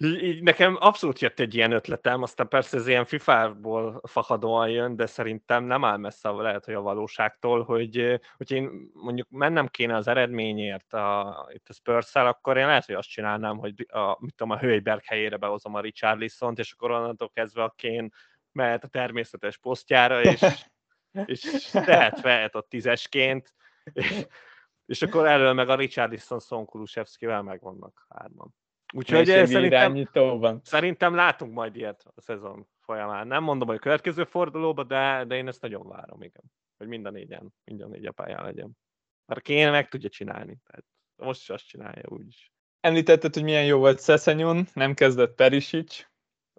így, nekem abszolút jött egy ilyen ötletem, aztán persze ez ilyen FIFA-ból fakadóan jön, de szerintem nem áll messze lehet, hogy a valóságtól, hogy, hogy én mondjuk mennem kéne az eredményért a, itt a spurs akkor én lehet, hogy azt csinálnám, hogy a, mit tudom, a Hőiberg helyére behozom a Richarlison-t, és akkor onnantól kezdve a Kén mehet a természetes posztjára, és, és tehet vehet ott tízesként, és, és akkor elől meg a Richarlison Szonkulusevszkivel megvannak hárman. Úgyhogy szerintem, szerintem látunk majd ilyet a szezon folyamán. Nem mondom, hogy a következő fordulóba, de, de én ezt nagyon várom, igen. Hogy minden négyen, minden négy a pályán legyen. Mert kéne meg tudja csinálni. Tehát most is azt csinálja úgyis. Említetted, hogy milyen jó volt Szeszenyun, nem kezdett Perisic.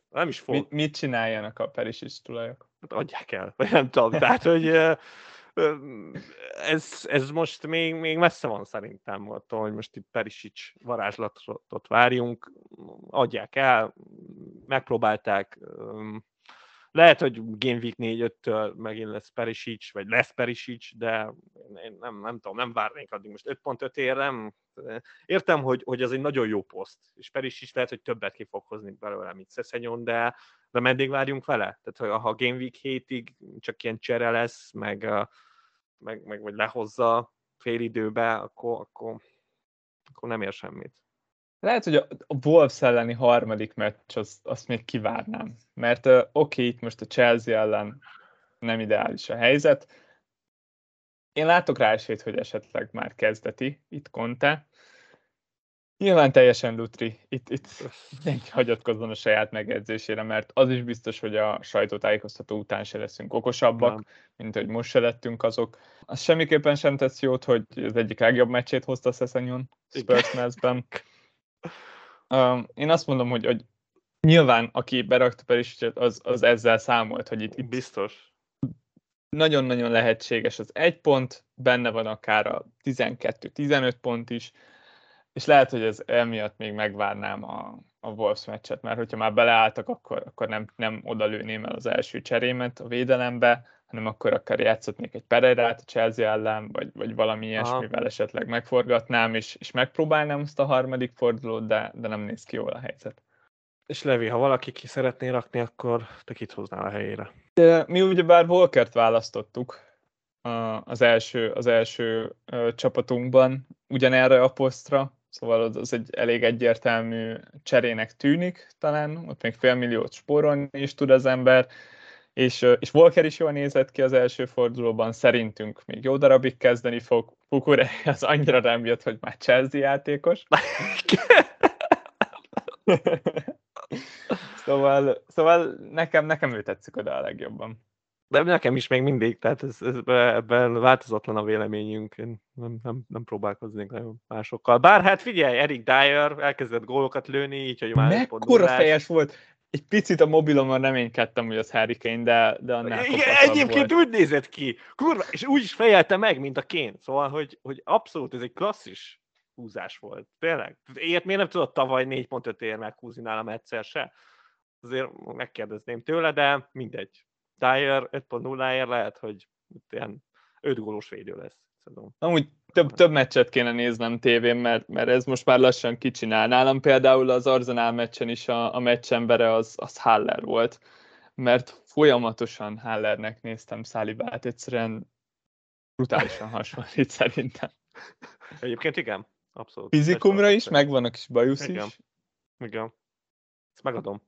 Nem is fog. Mit, mit csináljanak a Perisic tulajok? Hát adják el, vagy nem tudom. Tehát, hogy ez, ez most még, még messze van szerintem attól, hogy most itt Perisic varázslatot várjunk, adják el, megpróbálták, lehet, hogy Game Week 4-5-től megint lesz Perisic, vagy lesz Perisic, de én nem, nem tudom, nem várnék addig most 5.5 érem. Értem, hogy, hogy ez egy nagyon jó poszt, és Perisic lehet, hogy többet ki fog hozni belőle, mint Szeszenyon, de, de meddig várjunk vele? Tehát, ha Game Week 7-ig csak ilyen csere lesz, meg meg, meg vagy lehozza fél időbe, akkor, akkor, akkor nem ér semmit. Lehet, hogy a, Wolves elleni harmadik meccs, azt, azt még kivárnám. Mert oké, okay, itt most a Chelsea ellen nem ideális a helyzet. Én látok rá esélyt, hogy esetleg már kezdeti itt Conte. Nyilván teljesen lutri. Itt, itt mindenki hagyatkozzon a saját megjegyzésére, mert az is biztos, hogy a sajtótájékoztató után se leszünk okosabbak, Nem. mint hogy most se lettünk azok. Az semmiképpen sem tesz jót, hogy az egyik legjobb meccsét hozta Szeszenyon Spurs ben um, Én azt mondom, hogy, hogy nyilván, aki berakta Perisicet, az, az ezzel számolt, hogy itt, itt biztos nagyon-nagyon lehetséges az egy pont, benne van akár a 12-15 pont is, és lehet, hogy ez emiatt még megvárnám a, a Wolves meccset, mert hogyha már beleálltak, akkor, akkor nem, nem odalőném el az első cserémet a védelembe, hanem akkor akár játszhatnék egy Pereirát a Chelsea ellen, vagy, vagy valami ilyesmivel Aha. esetleg megforgatnám, és, és megpróbálnám azt a harmadik fordulót, de, de nem néz ki jól a helyzet. És Levi, ha valaki ki szeretné rakni, akkor te kit hoznál a helyére? De mi ugyebár Volkert választottuk az első, az első csapatunkban ugyanerre a posztra, Szóval az, egy elég egyértelmű cserének tűnik talán, ott még fél milliót spórolni is tud az ember, és, és Volker is jól nézett ki az első fordulóban, szerintünk még jó darabig kezdeni fog. Pukure az annyira nem jött, hogy már Chelsea játékos. szóval, szóval nekem, nekem ő tetszik oda a legjobban. De nekem is még mindig, tehát ez, ez, ebben változatlan a véleményünk, én nem, nem, nem próbálkoznék nagyon másokkal. Bár hát figyelj, Eric Dyer elkezdett gólokat lőni, így, hogy már Mekkora fejes volt! Egy picit a mobilomon reménykedtem, hogy az Harry Kane, de, de annál Igen, Egyébként volt. úgy nézett ki, kurva, és úgy is fejelte meg, mint a Kane. Szóval, hogy, hogy abszolút ez egy klasszis húzás volt. Tényleg? Ilyet miért nem tudott tavaly 4.5 ér meghúzni nálam egyszer se? Azért megkérdezném tőle, de mindegy. Dyer 5.0-ért lehet, hogy ilyen 5 gólos védő lesz. Szerintem. Amúgy több, több meccset kéne néznem tévén, mert, mert ez most már lassan kicsinál. Nálam például az Arsenal meccsen is a, a meccsembere az, az Haller volt, mert folyamatosan Hallernek néztem Szálibát, egyszerűen brutálisan hasonlít szerintem. Egyébként igen, abszolút. Fizikumra is, megvan a kis bajusz igen. is. Igen, ezt megadom.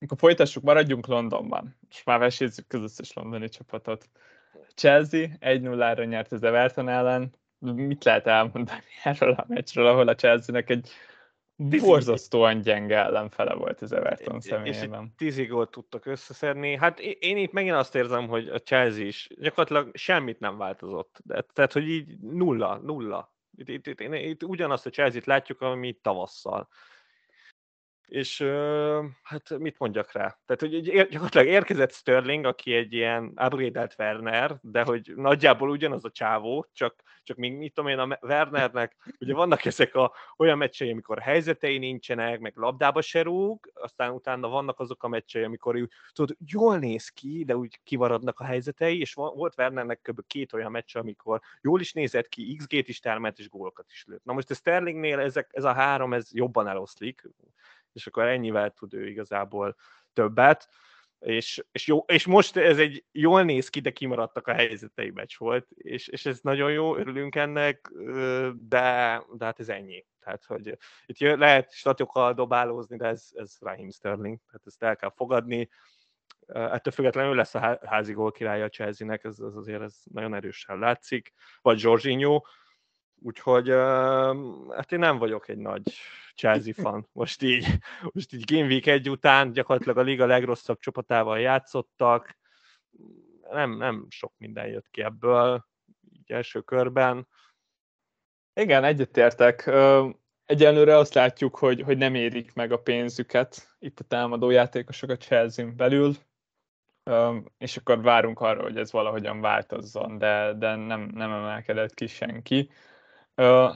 Akkor folytassuk, maradjunk Londonban, és már vesézzük az összes londoni csapatot. Chelsea 1-0-ra nyert az Everton ellen. Mit lehet elmondani erről a meccsről, ahol a Chelsea-nek egy borzasztóan gyenge ellenfele volt az Everton személyében. És tízig gólt tudtak összeszedni. Hát én itt megint azt érzem, hogy a Chelsea is gyakorlatilag semmit nem változott. De, tehát, hogy így nulla, nulla. Itt, itt, itt, itt, itt ugyanazt a Chelsea-t látjuk, ami tavasszal és hát mit mondjak rá? Tehát, hogy gyakorlatilag érkezett Sterling, aki egy ilyen upgrade Werner, de hogy nagyjából ugyanaz a csávó, csak, csak még mit tudom én, a Wernernek, ugye vannak ezek a olyan meccsei, amikor helyzetei nincsenek, meg labdába se rúg, aztán utána vannak azok a meccsei, amikor úgy, tudod, jól néz ki, de úgy kivaradnak a helyzetei, és volt Wernernek kb. két olyan meccs, amikor jól is nézett ki, XG-t is termelt, és gólokat is lőtt. Na most a Sterlingnél ezek, ez a három, ez jobban eloszlik, és akkor ennyivel tud ő igazából többet. És, és, jó, és most ez egy jól néz ki, de kimaradtak a helyzetei meccs volt, és, és ez nagyon jó, örülünk ennek, de, de hát ez ennyi. Tehát, hogy itt lehet statokkal dobálózni, de ez, ez Raheem Sterling, tehát ezt el kell fogadni. Ettől függetlenül lesz a házi gól királya a Chelsea-nek, ez, ez azért ez nagyon erősen látszik. Vagy Jorginho, Úgyhogy hát én nem vagyok egy nagy Chelsea fan. Most így, most így Game Week egy után gyakorlatilag a liga legrosszabb csapatával játszottak. Nem, nem sok minden jött ki ebből így első körben. Igen, egyetértek. Egyelőre azt látjuk, hogy, hogy nem érik meg a pénzüket itt a támadó játékosok a chelsea belül, és akkor várunk arra, hogy ez valahogyan változzon, de, de nem, nem emelkedett ki senki.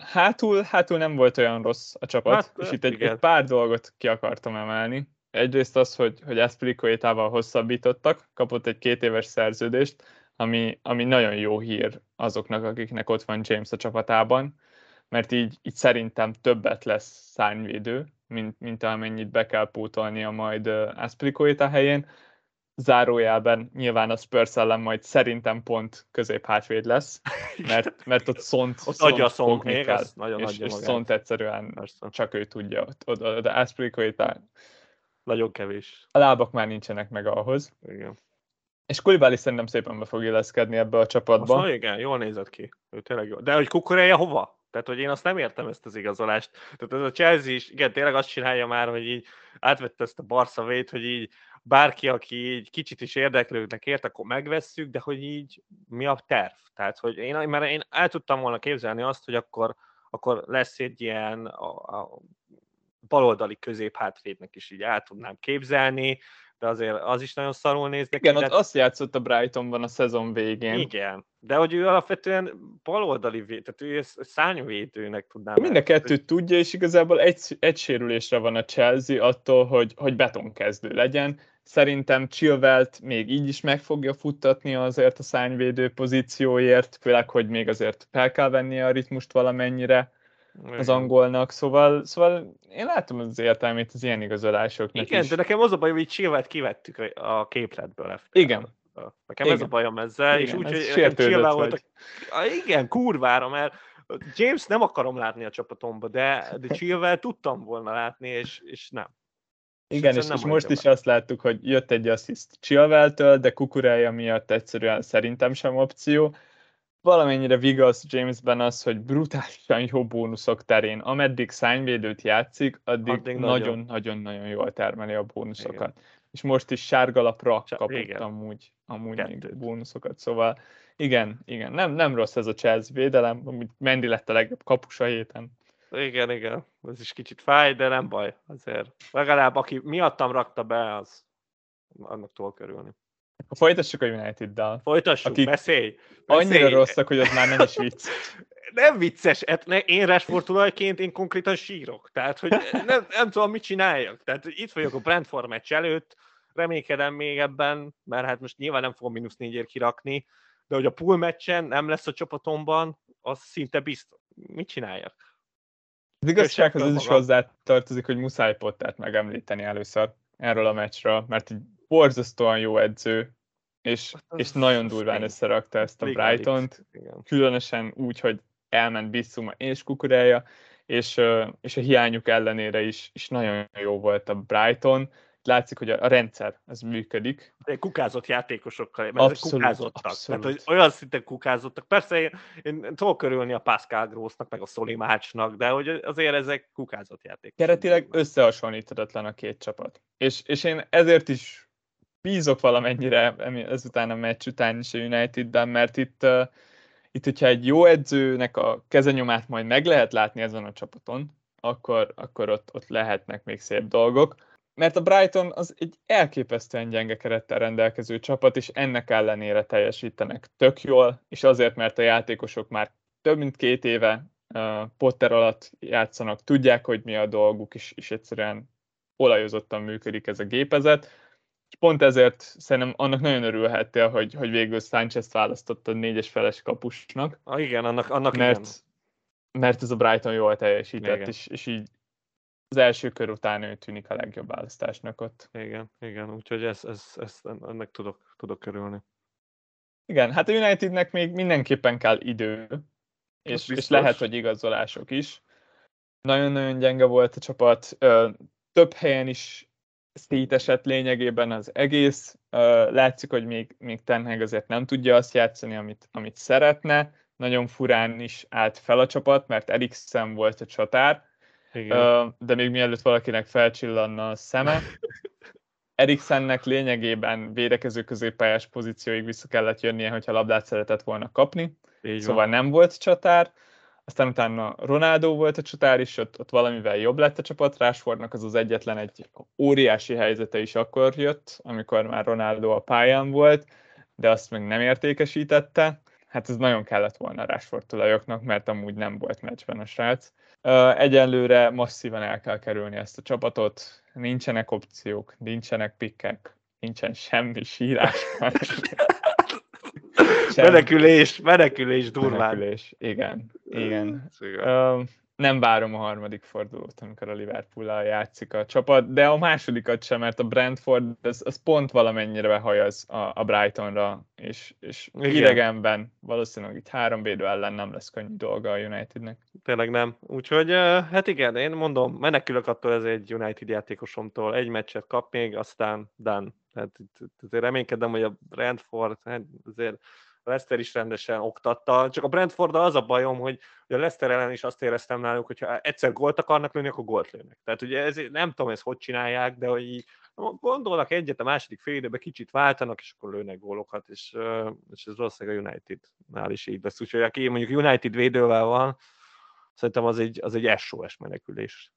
Hátul, hátul nem volt olyan rossz a csapat, hát, és itt egy, egy pár dolgot ki akartam emelni. Egyrészt az, hogy, hogy Esplicoétával hosszabbítottak, kapott egy két éves szerződést, ami, ami nagyon jó hír azoknak, akiknek ott van James a csapatában, mert így, így szerintem többet lesz szárnyvédő, mint, mint amennyit be kell pótolnia majd Esplicoéta helyén zárójelben nyilván a Spurs ellen majd szerintem pont hátvéd lesz, mert, mert ott szont, ott szont adja szont még, kell, nagyon és, és szont egyszerűen Persze. csak ő tudja. Oda, de Aspilicueta nagyon kevés. A lábak már nincsenek meg ahhoz. Igen. És Kulibáli szerintem szépen be fog illeszkedni ebbe a csapatba. Azt igen, jól nézett ki. Ő tényleg jó. De hogy Kukureja hova? Tehát, hogy én azt nem értem ezt az igazolást. Tehát ez a Chelsea is, igen, tényleg azt csinálja már, hogy így átvette ezt a Barca vét, hogy így bárki, aki így kicsit is érdeklődnek ért, akkor megvesszük, de hogy így mi a terv? Tehát, hogy én, mert én el tudtam volna képzelni azt, hogy akkor, akkor lesz egy ilyen a, a baloldali középhátvédnek is így el tudnám képzelni, de azért az is nagyon szarul néz neki. Igen, de... ott azt játszott a Brightonban a szezon végén. Igen, de hogy ő alapvetően baloldali véd, tehát ő szányvédőnek tudnám. Mind a kettőt tudja, és igazából egy, egy sérülésre van a Chelsea attól, hogy, hogy betonkezdő legyen. Szerintem Chilvelt még így is meg fogja futtatni azért a szányvédő pozícióért, főleg, hogy még azért fel kell venni a ritmust valamennyire az angolnak, szóval, szóval én látom az értelmét az ilyen igazolásoknak Igen, is. de nekem az a baj, hogy Chilvelt kivettük a képletből. Igen. Nekem igen. ez a bajom ezzel, igen, és úgy, hogy Chilvel voltak. Igen, kurvára, mert James nem akarom látni a csapatomba, de, de Chilvel tudtam volna látni, és, és nem. Igen, és, és most is azt láttuk, hogy jött egy assziszt Chilwell-től, de kukurája miatt egyszerűen szerintem sem opció. Valamennyire vigasz Jamesben az, hogy brutálisan jó bónuszok terén, ameddig szányvédőt játszik, addig nagyon-nagyon-nagyon jól termeli a bónuszokat. Igen. És most is sárgalapra kapott igen. amúgy, amúgy még bónuszokat, szóval igen, igen, nem, nem rossz ez a Chelsea védelem, amúgy Mendi lett a legjobb kapus a héten. Igen, igen, ez is kicsit fáj, de nem baj, azért legalább aki miattam rakta be, az annak túl körülni. Akkor folytassuk a United-dal. Folytassuk, akik beszélj, beszélj. Annyira rosszak, hogy az már nem is vicc. nem vicces, hát én Rashford tulajként én konkrétan sírok. Tehát, hogy nem, nem tudom, mit csináljak. Tehát itt vagyok a Brentford meccs előtt, reménykedem még ebben, mert hát most nyilván nem fogom mínusz négyért kirakni, de hogy a pool meccsen nem lesz a csapatomban, az szinte biztos. Mit csináljak? Az igazsághoz az is hozzá tartozik, hogy muszáj Pottert megemlíteni először erről a meccsről, mert egy borzasztóan jó edző, és, hát és nagyon durván összerakta ezt a Brighton-t, különösen úgy, hogy elment Bissuma és Kukureja, és, és a hiányuk ellenére is, is nagyon jó volt a Brighton, látszik, hogy a, a rendszer az működik. De kukázott játékosokkal, mert abszolút, kukázottak. Abszolút. Tehát, hogy olyan szinten kukázottak. Persze én, én tudok körülni a Pascal Grossnak, meg a Szoli Mácsnak, de hogy azért ezek kukázott játékosok. Keretileg összehasonlíthatatlan a két csapat. És, és én ezért is bízok valamennyire ezután a meccs után is a Unitedben, mert itt, uh, itt, hogyha egy jó edzőnek a kezenyomát majd meg lehet látni ezen a csapaton, akkor, akkor ott, ott lehetnek még szép dolgok mert a Brighton az egy elképesztően gyenge kerettel rendelkező csapat, és ennek ellenére teljesítenek tök jól, és azért, mert a játékosok már több mint két éve uh, Potter alatt játszanak, tudják, hogy mi a dolguk, és, és egyszerűen olajozottan működik ez a gépezet, és pont ezért szerintem annak nagyon örülhettél, hogy, hogy végül Sánchez választotta a négyes feles kapusnak. Ah, igen, annak, annak mert, igen. mert ez a Brighton jól teljesített, és, és így az első kör után ő tűnik a legjobb választásnak ott. Igen, igen, úgyhogy ez, ez, ez, ennek tudok, tudok körülni. Igen, hát a Unitednek még mindenképpen kell idő, és, és lehet, hogy igazolások is. Nagyon-nagyon gyenge volt a csapat, több helyen is szétesett lényegében az egész. Látszik, hogy még, még Tenheg azért nem tudja azt játszani, amit, amit szeretne. Nagyon furán is állt fel a csapat, mert Eriksen volt a csatár, igen. de még mielőtt valakinek felcsillanna a szeme, Eriksennek lényegében védekező középpályás pozícióig vissza kellett jönnie, hogyha labdát szeretett volna kapni, Így szóval van. nem volt csatár, aztán utána Ronaldo volt a csatár is, ott, ott valamivel jobb lett a csapat, Rashfordnak az az egyetlen egy óriási helyzete is akkor jött, amikor már Ronaldo a pályán volt, de azt még nem értékesítette. Hát ez nagyon kellett volna Rashford tulajoknak, mert amúgy nem volt meccsben a srác. Egyenlőre masszívan el kell kerülni ezt a csapatot, nincsenek opciók, nincsenek pikkek, nincsen semmi sírás. menekülés, menekülés durván. Menekülés, igen, igen. Uh, nem várom a harmadik fordulót, amikor a liverpool játszik a csapat, de a másodikat sem, mert a Brentford az, az pont valamennyire behajaz a, a Brightonra, és, és idegenben valószínűleg itt három védő ellen nem lesz könnyű dolga a Unitednek. Tényleg nem. Úgyhogy hát igen, én mondom, menekülök attól ez egy United játékosomtól, egy meccset kap még, aztán done. Tehát azért reménykedem, hogy a Brentford hát azért a Leicester is rendesen oktatta, csak a Brentford az a bajom, hogy, hogy a Leicester ellen is azt éreztem náluk, hogy ha egyszer gólt akarnak lőni, akkor gólt lőnek. Tehát ugye ez, nem tudom, ezt hogy csinálják, de hogy gondolnak egyet, a második fél időben kicsit váltanak, és akkor lőnek gólokat, és, és ez valószínűleg a United-nál is így lesz. Úgyhogy aki mondjuk United védővel van, szerintem az egy, az egy SOS menekülés.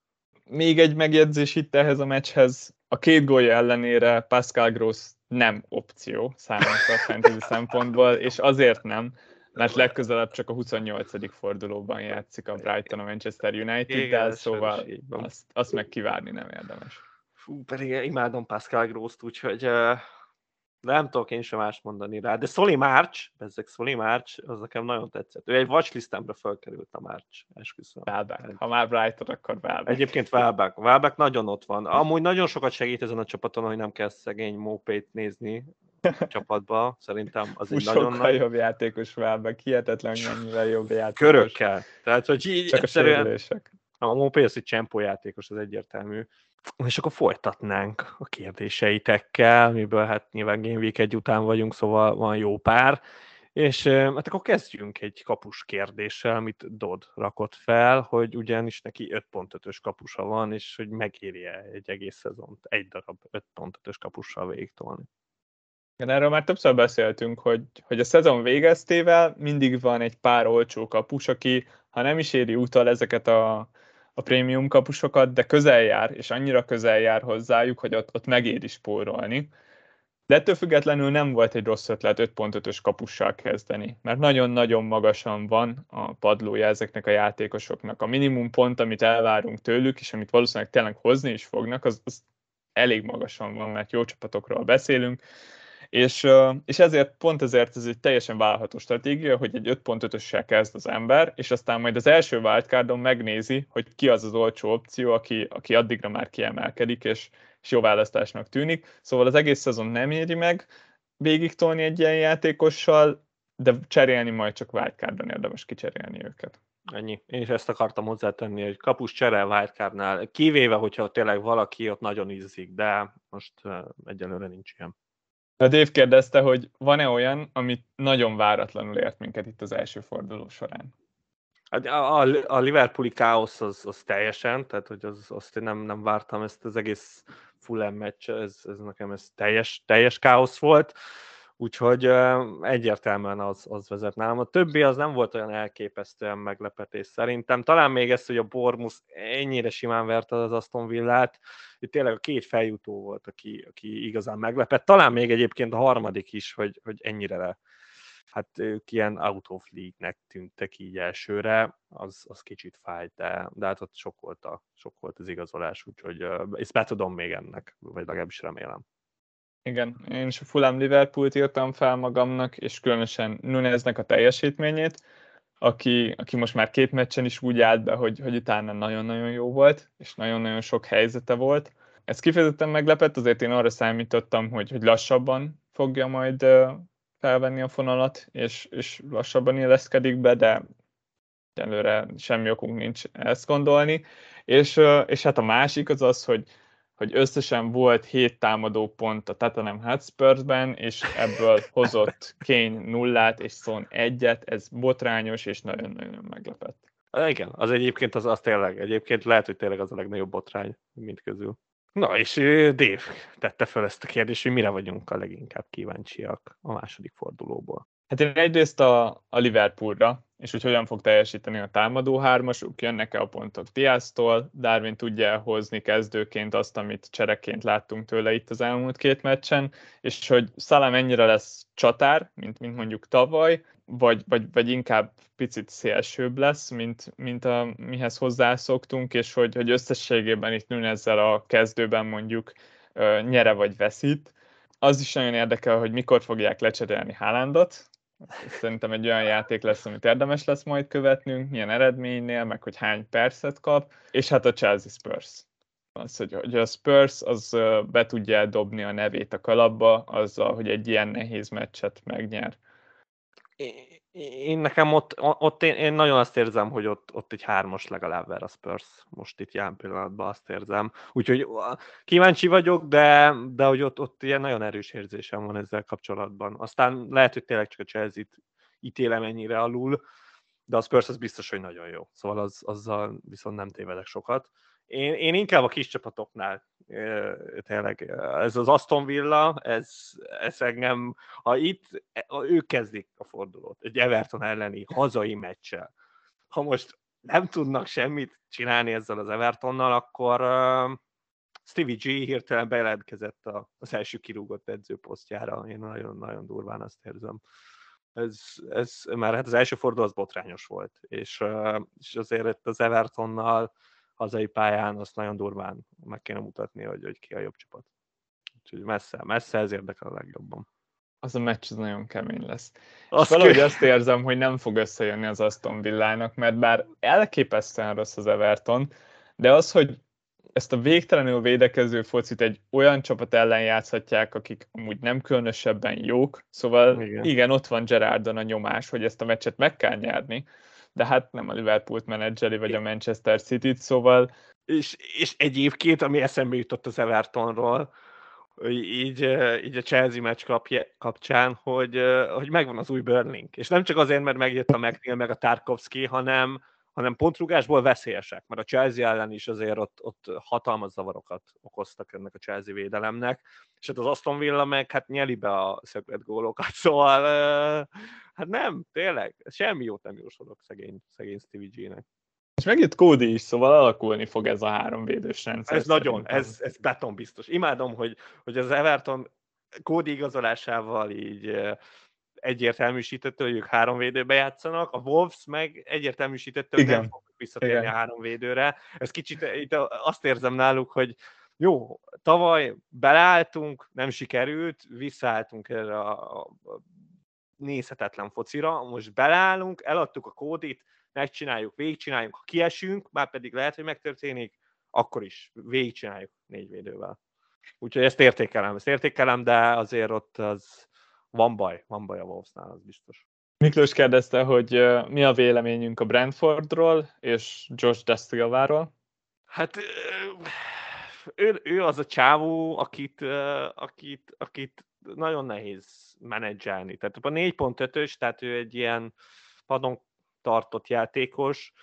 Még egy megjegyzés itt ehhez a meccshez. A két gólja ellenére Pascal Gross nem opció számomra a fantasy szempontból, és azért nem, mert legközelebb csak a 28. fordulóban játszik a Brighton a Manchester United-del, szóval azt, azt meg kivárni nem érdemes. Fú, pedig imádom Pascal Gross-t, úgyhogy uh, nem tudok én sem más mondani rá. De Soli March, ezek Soli March, az nekem nagyon tetszett. Ő egy watchlistemre felkerült a March, esküszöm. Welbeck. Ha már Brighton, akkor Welbeck. Egyébként Welbeck. Welbeck nagyon ott van. Amúgy nagyon sokat segít ezen a csapaton, hogy nem kell szegény Mópét nézni a csapatba. Szerintem az egy nagyon sokkal nagy... jobb játékos Welbeck, hihetetlen mennyire jobb játékos. Körökkel. Tehát, hogy így Csak egyszerűen... a A Mópé az egy csempó játékos, az egyértelmű. És akkor folytatnánk a kérdéseitekkel, miből hát nyilván Game Week egy után vagyunk, szóval van jó pár. És hát akkor kezdjünk egy kapus kérdéssel, amit Dodd rakott fel, hogy ugyanis neki 5.5-ös kapusa van, és hogy megérje egy egész szezont egy darab 5.5-ös kapussal végigtolni. Igen, erről már többször beszéltünk, hogy, hogy a szezon végeztével mindig van egy pár olcsó kapus, aki ha nem is éri utal ezeket a a prémium kapusokat, de közel jár, és annyira közel jár hozzájuk, hogy ott, ott megéri spórolni. De ettől függetlenül nem volt egy rossz ötlet 5.5-ös kapussal kezdeni, mert nagyon-nagyon magasan van a padlója ezeknek a játékosoknak. A minimum pont, amit elvárunk tőlük, és amit valószínűleg tényleg hozni is fognak, az, az elég magasan van, mert jó csapatokról beszélünk, és, és ezért, pont ezért ez egy teljesen vállalható stratégia, hogy egy 5.5-össel kezd az ember, és aztán majd az első wildcardon megnézi, hogy ki az az olcsó opció, aki, aki addigra már kiemelkedik, és, és jó választásnak tűnik. Szóval az egész szezon nem éri meg végig tolni egy ilyen játékossal, de cserélni majd csak wildcardon érdemes kicserélni őket. Ennyi. Én is ezt akartam hozzátenni, hogy kapus csere wildcardnál, kivéve, hogyha tényleg valaki ott nagyon ízik, de most egyelőre nincs ilyen. A Dave kérdezte, hogy van-e olyan, amit nagyon váratlanul ért minket itt az első forduló során? Hát a, a, a Liverpooli káosz az, az teljesen, tehát hogy az, azt én nem, nem vártam ezt az egész Fulham meccs, ez, ez nekem ez teljes, teljes káosz volt úgyhogy egyértelműen az, az vezet nálam. A többi az nem volt olyan elképesztően meglepetés szerintem. Talán még ez, hogy a Bormus ennyire simán verte az Aston Villát, itt tényleg a két feljutó volt, aki, aki igazán meglepett. Talán még egyébként a harmadik is, hogy, hogy ennyire le, hát ők ilyen out of league-nek tűntek így elsőre, az, az kicsit fájt, de, de hát ott sok volt, a, sok volt az igazolás, úgyhogy ezt be tudom még ennek, vagy legalábbis remélem. Igen, én is a Fulham Liverpoolt írtam fel magamnak, és különösen Nuneznek a teljesítményét, aki, aki most már két meccsen is úgy állt be, hogy, hogy utána nagyon-nagyon jó volt, és nagyon-nagyon sok helyzete volt. Ez kifejezetten meglepett, azért én arra számítottam, hogy, hogy lassabban fogja majd felvenni a fonalat, és, és lassabban illeszkedik be, de előre semmi okunk nincs ezt gondolni. És, és hát a másik az az, hogy hogy összesen volt 7 támadó pont a Tottenham Hotspurs-ben, és ebből hozott Kane nullát, és Son egyet, ez botrányos, és nagyon-nagyon meglepett. Igen, az egyébként az, az tényleg, egyébként lehet, hogy tényleg az a legnagyobb botrány mint közül. Na, és Dave tette fel ezt a kérdést, hogy mire vagyunk a leginkább kíváncsiak a második fordulóból. Hát én egyrészt a, a Liverpoolra, és hogy hogyan fog teljesíteni a támadó hármasuk, jönnek-e a pontok Diáztól, Darwin tudja hozni kezdőként azt, amit csereként láttunk tőle itt az elmúlt két meccsen, és hogy Szalám ennyire lesz csatár, mint, mint mondjuk tavaly, vagy, vagy, vagy inkább picit szélsőbb lesz, mint, mint a, mihez hozzászoktunk, és hogy, hogy összességében itt nőn ezzel a kezdőben mondjuk nyere vagy veszít. Az is nagyon érdekel, hogy mikor fogják lecserélni Haalandot, Szerintem egy olyan játék lesz, amit érdemes lesz majd követnünk, milyen eredménynél, meg hogy hány percet kap, és hát a Chelsea Spurs. Az, hogy, a Spurs az be tudja dobni a nevét a kalapba, azzal, hogy egy ilyen nehéz meccset megnyer. Én nekem ott, ott én, én, nagyon azt érzem, hogy ott, ott egy hármas legalább ver a Spurs. Most itt jelen pillanatban azt érzem. Úgyhogy kíváncsi vagyok, de, de hogy ott, ott ilyen nagyon erős érzésem van ezzel kapcsolatban. Aztán lehet, hogy tényleg csak a Chelsea-t ítélem ennyire alul, de a Spurs az biztos, hogy nagyon jó. Szóval az, azzal viszont nem tévedek sokat. Én, én inkább a kis csapatoknál tényleg ez az Aston Villa, ez, ez engem, ha itt, ha ők kezdik a fordulót, egy Everton elleni hazai meccsel, ha most nem tudnak semmit csinálni ezzel az Evertonnal, akkor Stevie G hirtelen bejelentkezett az első kirúgott edzőposztjára. Én nagyon-nagyon durván azt érzem. Ez, ez már hát az első forduló az botrányos volt, és, és azért az Evertonnal hazai pályán azt nagyon durván meg kéne mutatni, hogy, hogy ki a jobb csapat. Úgyhogy messze, messze ez érdekel a legjobban. Az a meccs az nagyon kemény lesz. Azt és valahogy azt érzem, hogy nem fog összejönni az Aston Villának, mert bár elképesztően rossz az Everton, de az, hogy ezt a végtelenül védekező focit egy olyan csapat ellen játszhatják, akik amúgy nem különösebben jók, szóval igen, igen ott van Gerardon a nyomás, hogy ezt a meccset meg kell nyerni, de hát nem a Liverpoolt menedzseli, vagy a Manchester City-t, szóval... És, és egyébként, ami eszembe jutott az Evertonról, így, így a Chelsea meccs kapja, kapcsán, hogy, hogy megvan az új Burling. És nem csak azért, mert megjött a McNeil meg a Tarkovsky, hanem, hanem pontrugásból veszélyesek, mert a Chelsea ellen is azért ott, ott hatalmas zavarokat okoztak ennek a Chelsea védelemnek, és hát az Aston Villa meg hát nyeli be a szöklet gólokat, szóval hát nem, tényleg, semmi jót nem jósolok szegény, szegény Stevie G-nek. És megjött Cody is, szóval alakulni fog ez a három védős rendszer. Ez szerintem. nagyon, ez, ez beton biztos. Imádom, hogy, hogy az Everton Cody igazolásával így egyértelműsítette, hogy ők három védőbe játszanak, a Wolves meg egyértelműsítette, hogy Igen. nem fognak visszatérni Igen. a három védőre. Ez kicsit itt azt érzem náluk, hogy jó, tavaly beleálltunk, nem sikerült, visszaálltunk erre a nézhetetlen focira, most beleállunk, eladtuk a kódit, megcsináljuk, végigcsináljuk, ha kiesünk, már pedig lehet, hogy megtörténik, akkor is végigcsináljuk négy védővel. Úgyhogy ezt értékelem, ezt értékelem, de azért ott az van baj, van baj a Wolvesnál, az biztos. Miklós kérdezte, hogy mi a véleményünk a Brentfordról és Josh Destilváról. Hát ő, ő az a csávó, akit, akit, akit nagyon nehéz menedzselni. Tehát a 4.5-ös, tehát ő egy ilyen padon tartott játékos,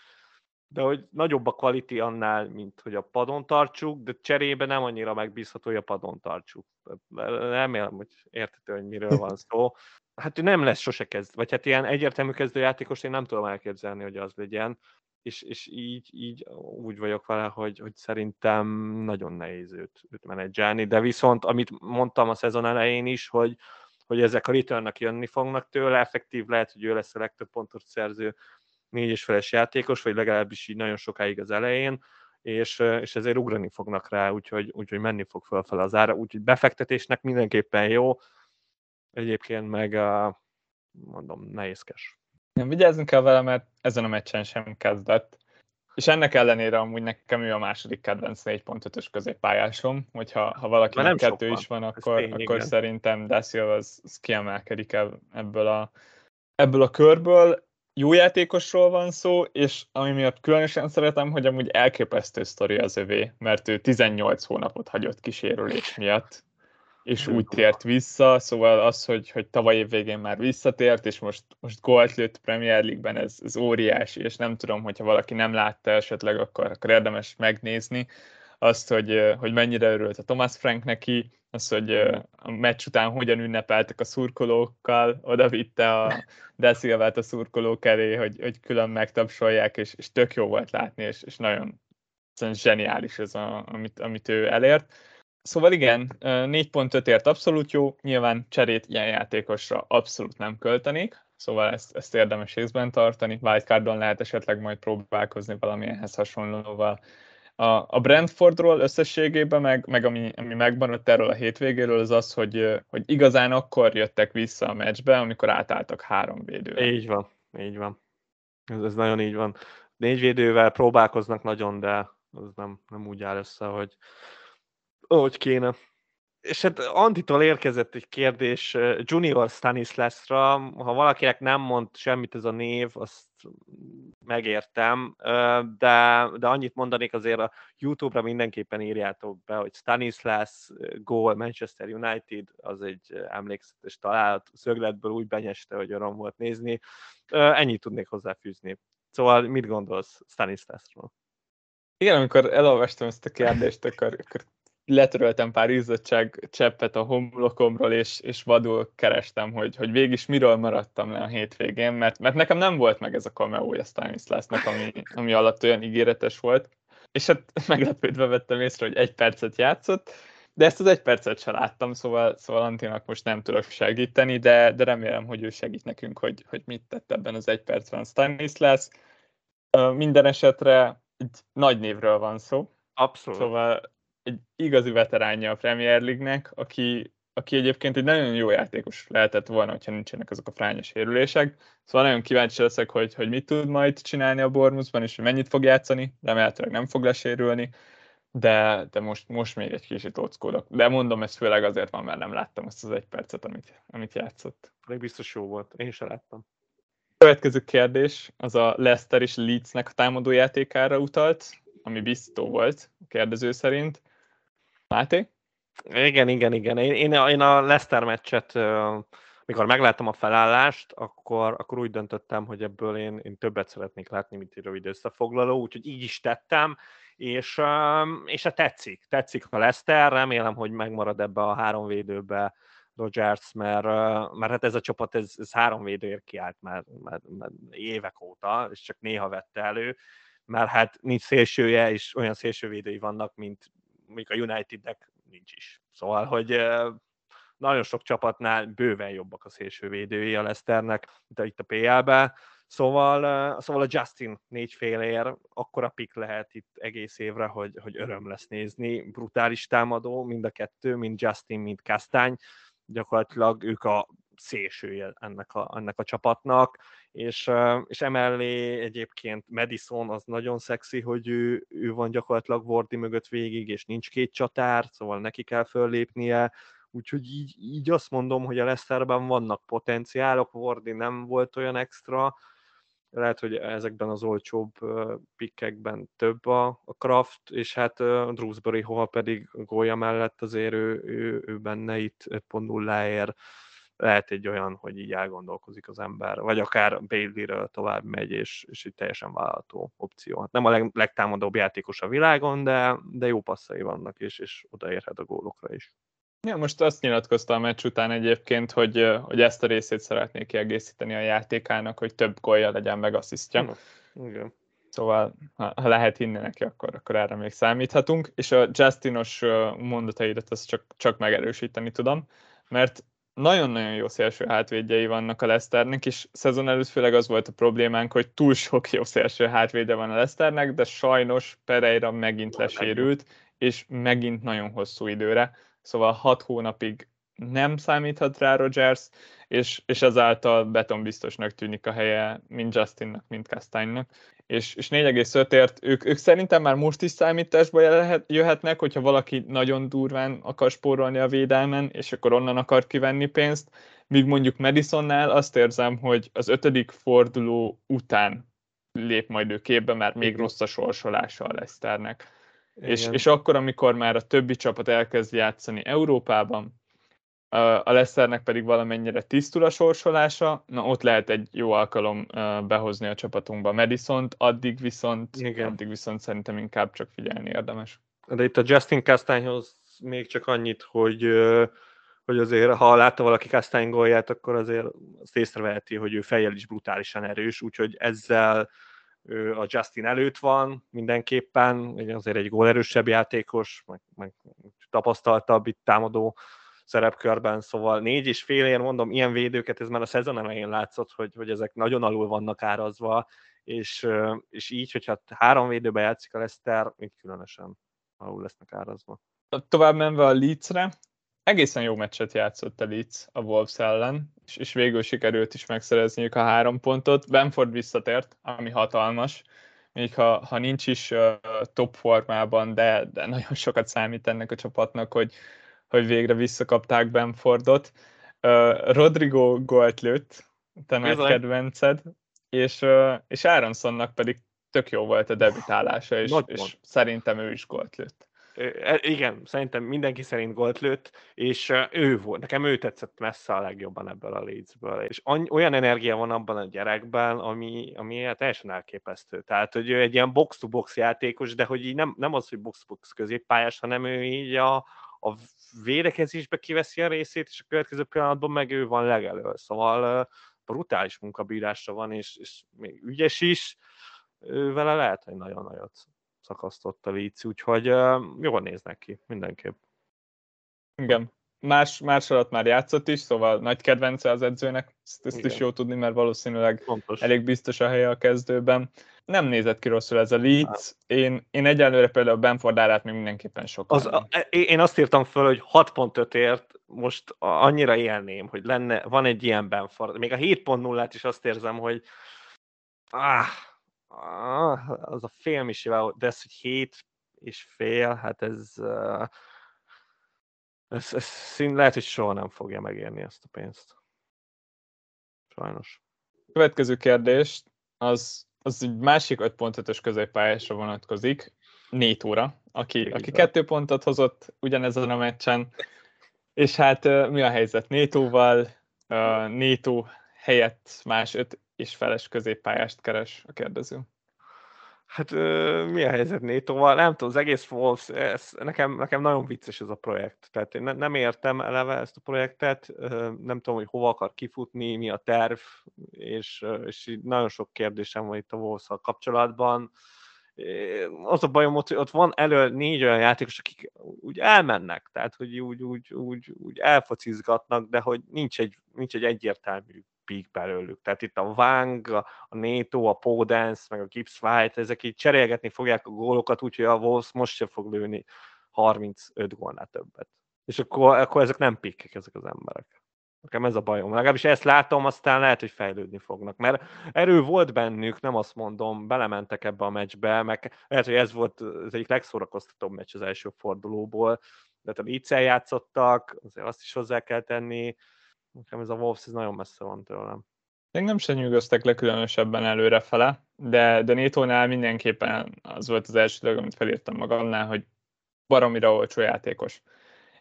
de hogy nagyobb a quality annál, mint hogy a padon tartsuk, de cserébe nem annyira megbízható, hogy a padon tartsuk. Remélem, hogy értető, hogy miről van szó. Hát ő nem lesz sose kezd, vagy hát ilyen egyértelmű kezdőjátékos én nem tudom elképzelni, hogy az legyen, és, és így, így úgy vagyok vele, hogy, hogy szerintem nagyon nehéz őt, őt menedzselni, de viszont, amit mondtam a szezon elején is, hogy, hogy ezek a return jönni fognak tőle, effektív lehet, hogy ő lesz a legtöbb pontot szerző négyes feles játékos, vagy legalábbis így nagyon sokáig az elején, és, és ezért ugrani fognak rá, úgyhogy, úgyhogy menni fog fölfele az ára, úgyhogy befektetésnek mindenképpen jó, egyébként meg mondom, nehézkes. Nem, vigyázzunk kell vele, mert ezen a meccsen sem kezdett. És ennek ellenére amúgy nekem ő a második kedvenc 4.5-ös középpályásom, hogyha ha valaki nem kettő is van, akkor, tény, akkor igen. szerintem Daciel az, az kiemelkedik ebből a, ebből a körből. Jó játékosról van szó, és ami miatt különösen szeretem, hogy amúgy elképesztő sztori az övé, mert ő 18 hónapot hagyott kísérülés miatt, és úgy tért vissza, szóval az, hogy, hogy tavaly év végén már visszatért, és most, most gólt lőtt Premier League-ben, ez, ez óriási, és nem tudom, hogyha valaki nem látta esetleg, akkor, akkor érdemes megnézni azt, hogy, hogy mennyire örült a Thomas Frank neki, az, hogy a meccs után hogyan ünnepeltek a szurkolókkal, oda vitte a Desilvát a szurkolók elé, hogy, hogy külön megtapsolják, és, és tök jó volt látni, és, és nagyon zseniális ez, a, amit, amit ő elért Szóval igen, 4.5-ért abszolút jó, nyilván cserét ilyen játékosra abszolút nem költenék, szóval ezt, ezt érdemes észben tartani, wildcardon lehet esetleg majd próbálkozni valamilyenhez hasonlóval. A, a Brentfordról összességében, meg, meg ami, ami megmaradt erről a hétvégéről, az az, hogy, hogy igazán akkor jöttek vissza a meccsbe, amikor átálltak három védőre. Így van, így van. Ez, ez nagyon így van. Négy védővel próbálkoznak nagyon, de az nem, nem úgy áll össze, hogy, ahogy kéne. és hát Antitól érkezett egy kérdés Junior Stanislasra, ha valakinek nem mond semmit ez a név, azt megértem, de, de annyit mondanék azért a YouTube-ra mindenképpen írjátok be, hogy Stanislas Goal Manchester United, az egy emlékezetes találat, szögletből úgy benyeste, hogy öröm volt nézni. Ennyit tudnék hozzáfűzni. Szóval mit gondolsz Stanislasról? Igen, amikor elolvastam ezt a kérdést, akkor, akkor letöröltem pár izzadság cseppet a homlokomról, és, és vadul kerestem, hogy, hogy végig is miről maradtam le a hétvégén, mert, mert nekem nem volt meg ez a cameo-ja Stanislasnak, ami, ami alatt olyan ígéretes volt, és hát meglepődve vettem észre, hogy egy percet játszott, de ezt az egy percet sem láttam, szóval, szóval Antinak most nem tudok segíteni, de, de remélem, hogy ő segít nekünk, hogy, hogy mit tett ebben az egy percben Stanislas. Minden esetre egy nagy névről van szó. Abszolút. Szóval egy igazi veteránja a Premier League-nek, aki, aki egyébként egy nagyon jó játékos lehetett volna, hogyha nincsenek azok a frányos érülések. Szóval nagyon kíváncsi leszek, hogy, hogy mit tud majd csinálni a Bormusban, és hogy mennyit fog játszani. Remélhetőleg nem fog lesérülni, de, de most, most még egy kicsit óckodok. De mondom, ez főleg azért van, mert nem láttam azt az egy percet, amit, amit játszott. Még biztos jó volt, én sem láttam. Következő kérdés, az a Leicester és Leedsnek a támadójátékára utalt, ami biztó volt a kérdező szerint. Máté? Igen, igen, igen. Én, én, én a Leicester meccset, mikor megláttam a felállást, akkor, akkor úgy döntöttem, hogy ebből én, én többet szeretnék látni, mint egy rövid összefoglaló, úgyhogy így is tettem, és, és a hát tetszik. Tetszik a Leicester, remélem, hogy megmarad ebbe a három védőbe Rodgers, mert, mert hát ez a csapat, ez, ez három védőért kiállt már, már, már évek óta, és csak néha vette elő, mert hát nincs szélsője, és olyan szélsővédői vannak, mint mondjuk a Unitednek nincs is. Szóval, hogy nagyon sok csapatnál bőven jobbak a szélsővédői a Leicesternek, mint itt a PL-be. Szóval, szóval a Justin négy félér, akkora pik lehet itt egész évre, hogy, hogy öröm lesz nézni. Brutális támadó, mind a kettő, mind Justin, mind Kastány. Gyakorlatilag ők a szélsője ennek a, ennek a csapatnak, és, és emellé egyébként Madison az nagyon szexi, hogy ő, ő van gyakorlatilag Wardy mögött végig, és nincs két csatár, szóval neki kell föllépnie, úgyhogy így, így azt mondom, hogy a Leicesterben vannak potenciálok, Wardy nem volt olyan extra, lehet, hogy ezekben az olcsóbb pikkekben több a, a Kraft, és hát Drewsbury Hall pedig gólya mellett azért ő, ő, ő benne itt 5.0-ért lehet egy olyan, hogy így elgondolkozik az ember, vagy akár Bailey-ről tovább megy, és, és egy teljesen vállalható opció. Hát nem a leg, legtámadóbb játékos a világon, de, de jó passzai vannak, és, és odaérhet a gólokra is. Ja, most azt nyilatkozta a meccs után egyébként, hogy, hogy ezt a részét szeretnék kiegészíteni a játékának, hogy több gólja legyen meg asszisztja. Igen. Szóval, ha, ha lehet hinni neki, akkor, akkor erre még számíthatunk. És a Justinos mondataidat azt csak, csak megerősíteni tudom, mert nagyon-nagyon jó szélső hátvédjei vannak a Leicesternek, és szezon előtt főleg az volt a problémánk, hogy túl sok jó szélső hátvéde van a Leicesternek, de sajnos Pereira megint lesérült, és megint nagyon hosszú időre, szóval hat hónapig nem számíthat rá Rogers, és, és ezáltal betonbiztosnak tűnik a helye mind Justinnak, mind Kastánynak és, és 4,5-ért ők, ők szerintem már most is számításba jöhet, jöhetnek, hogyha valaki nagyon durván akar spórolni a védelmen, és akkor onnan akar kivenni pénzt, míg mondjuk Madisonnál azt érzem, hogy az ötödik forduló után lép majd ő képbe, mert még rossz a sorsolása a Leicesternek. És, és akkor, amikor már a többi csapat elkezd játszani Európában, a Leicesternek pedig valamennyire tisztul a sorsolása, na ott lehet egy jó alkalom behozni a csapatunkba Madison-t, addig viszont, Igen. addig viszont szerintem inkább csak figyelni érdemes. De itt a Justin Castányhoz még csak annyit, hogy hogy azért, ha látta valaki Castany gólját, akkor azért azt észreveheti, hogy ő fejjel is brutálisan erős, úgyhogy ezzel a Justin előtt van mindenképpen, azért egy gólerősebb játékos, meg, meg tapasztaltabb itt támadó szerepkörben, szóval négy és fél ér, mondom, ilyen védőket, ez már a szezon elején látszott, hogy, hogy ezek nagyon alul vannak árazva, és, és így, hogyha három védőbe játszik a Leszter, így különösen alul lesznek árazva. Tovább menve a Leedsre, egészen jó meccset játszott a Leeds a Wolves ellen, és, és végül sikerült is megszerezniük a három pontot. Benford visszatért, ami hatalmas, még ha, ha nincs is uh, top formában, de, de nagyon sokat számít ennek a csapatnak, hogy, hogy végre visszakapták Benfordot. Uh, Rodrigo gólt lőtt, te nagy kedvenced, és, uh, és Aronsonnak pedig tök jó volt a debütálása, és, és szerintem ő is gólt lőtt. E, igen, szerintem mindenki szerint gólt lőtt, és ő volt, nekem ő tetszett messze a legjobban ebből a Leedsből, és olyan energia van abban a gyerekben, ami, ami hát teljesen elképesztő. Tehát, hogy ő egy ilyen box-to-box játékos, de hogy így nem, nem az, hogy box-to-box középpályás, hanem ő így a, a védekezésbe kiveszi a részét, és a következő pillanatban meg ő van legelől. Szóval brutális munkabírásra van, és, és még ügyes is, ő vele lehet, hogy nagyon nagyot szakasztott a Líci, úgyhogy jól néznek ki, mindenképp. Igen. Más, más alatt már játszott is, szóval nagy kedvence az edzőnek, ezt, ezt is jó tudni, mert valószínűleg Pontos. elég biztos a helye a kezdőben. Nem nézett ki rosszul ez a Leeds. Én, én egyelőre például Benford árát még mindenképpen sokkal. Az, a, én azt írtam föl, hogy 6.5ért most annyira élném, hogy lenne, van egy ilyen Benford. Még a 7.0-át is azt érzem, hogy ah, az a fél misivel, de ez, hogy hét és fél, hát ez, uh, ez, ez szín, lehet, hogy soha nem fogja megérni ezt a pénzt. Sajnos. Következő kérdés, az, az egy másik 5.5-ös középpályásra vonatkozik, Nétóra, aki, aki kettő pontot hozott ugyanezen a meccsen, és hát mi a helyzet Nétóval? Nétó helyett más öt és feles középpályást keres a kérdező. Hát mi a helyzet Nétóval? Nem tudom, az egész Wolves, ez, nekem, nekem nagyon vicces ez a projekt. Tehát én ne, nem értem eleve ezt a projektet, nem tudom, hogy hova akar kifutni, mi a terv, és, és nagyon sok kérdésem van itt a wolves kapcsolatban. Az a bajom hogy ott van elő négy olyan játékos, akik úgy elmennek, tehát hogy úgy, úgy, úgy, úgy elfocizgatnak, de hogy nincs egy, nincs egy egyértelmű peak belőlük. Tehát itt a Wang, a, Neto, a Podence, meg a Gibbs White, ezek így cserélgetni fogják a gólokat, úgyhogy a Wolves most sem fog lőni 35 gólnál többet. És akkor, akkor ezek nem pikkek, ezek az emberek. Nekem ez a bajom. Legalábbis ezt látom, aztán lehet, hogy fejlődni fognak. Mert erő volt bennük, nem azt mondom, belementek ebbe a meccsbe, meg lehet, hogy ez volt az egyik legszórakoztatóbb meccs az első fordulóból, de a leeds játszottak, azért azt is hozzá kell tenni, Nekem ez a Wolves ez nagyon messze van tőlem. Még nem se nyugodtak le különösebben előrefele, de, de Nétónál mindenképpen az volt az első dolog, amit felírtam magamnál, hogy baromira olcsó játékos.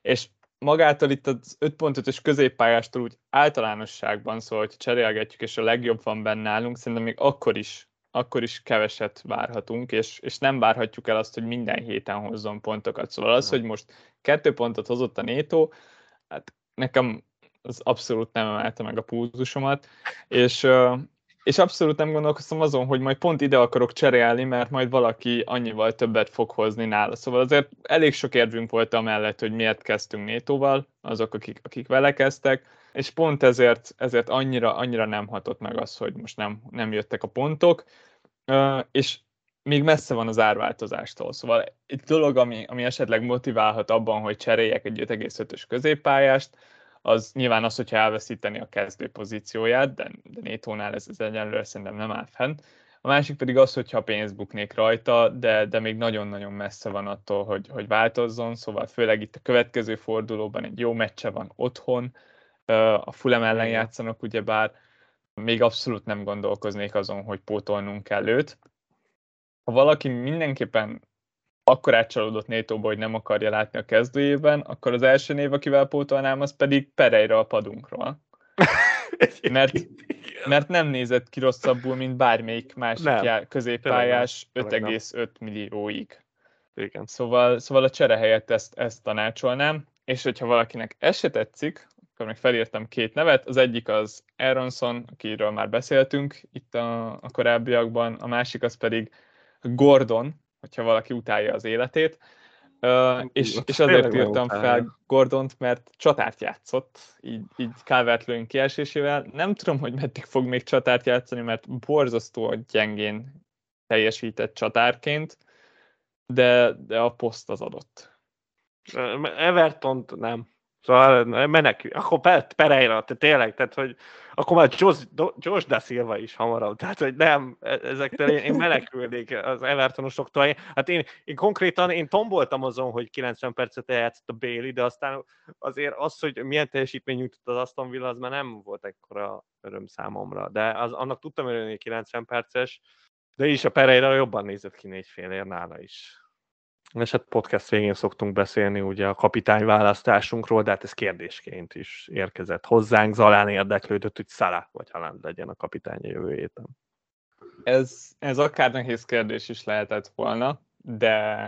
És magától itt az 5.5-ös középpályástól úgy általánosságban, szóval, hogy cserélgetjük, és a legjobb van benne állunk, szerintem még akkor is, akkor is keveset várhatunk, és, és nem várhatjuk el azt, hogy minden héten hozzon pontokat. Szóval az, hogy most kettő pontot hozott a Nétó, hát nekem az abszolút nem emelte meg a púzusomat, és, és abszolút nem gondolkoztam azon, hogy majd pont ide akarok cserélni, mert majd valaki annyival többet fog hozni nála. Szóval azért elég sok érvünk volt amellett, hogy miért kezdtünk Nétóval, azok, akik, akik vele kezdtek, és pont ezért, ezért annyira, annyira nem hatott meg az, hogy most nem, nem jöttek a pontok, és még messze van az árváltozástól. Szóval egy dolog, ami, ami esetleg motiválhat abban, hogy cseréljek egy 5,5-ös középpályást, az nyilván az, hogyha elveszíteni a kezdő pozícióját, de, de Nétónál ez, ez egyenlőre szerintem nem áll fenn. A másik pedig az, hogyha pénzt buknék rajta, de, de még nagyon-nagyon messze van attól, hogy, hogy változzon, szóval főleg itt a következő fordulóban egy jó meccse van otthon, a Fulem ellen játszanak ugyebár, még abszolút nem gondolkoznék azon, hogy pótolnunk kell őt. Ha valaki mindenképpen akkor átcsalódott Nétóba, hogy nem akarja látni a kezdőjében, akkor az első név, akivel pótolnám, az pedig Pereira a padunkról. mert, mert nem nézett ki rosszabbul, mint bármelyik másik nem. középpályás 5,5 millióig. Igen. Szóval, szóval a csere helyett ezt, ezt tanácsolnám, és hogyha valakinek ez se tetszik, akkor meg felírtam két nevet, az egyik az Aronson, akiről már beszéltünk itt a, a korábbiakban, a másik az pedig Gordon, hogyha valaki utálja az életét. Uh, és, és azért írtam fel Gordont, mert csatárt játszott, így, így calvert kiesésével. Nem tudom, hogy meddig fog még csatárt játszani, mert borzasztó gyengén teljesített csatárként, de, de a poszt az adott. Everton nem. Szóval menekül. Akkor Pereira, te tényleg, tehát hogy akkor már Josh, Josh Da Silva is hamarabb. Tehát, hogy nem, e, ezektől én, én menekülnék az Evertonosoktól. Hát én, én konkrétan, én tomboltam azon, hogy 90 percet eljátszott a Bailey, de aztán azért az, hogy milyen teljesítmény nyújtott az Aston Villa, az már nem volt ekkora öröm számomra. De az, annak tudtam örülni 90 perces, de is a Pereira jobban nézett ki négy fél ér nála is. És hát podcast végén szoktunk beszélni ugye a kapitány választásunkról, de hát ez kérdésként is érkezett hozzánk. Zalán érdeklődött, hogy Szalá vagy Haaland legyen a kapitány jövő héten. Ez, ez akár nehéz kérdés is lehetett volna, de,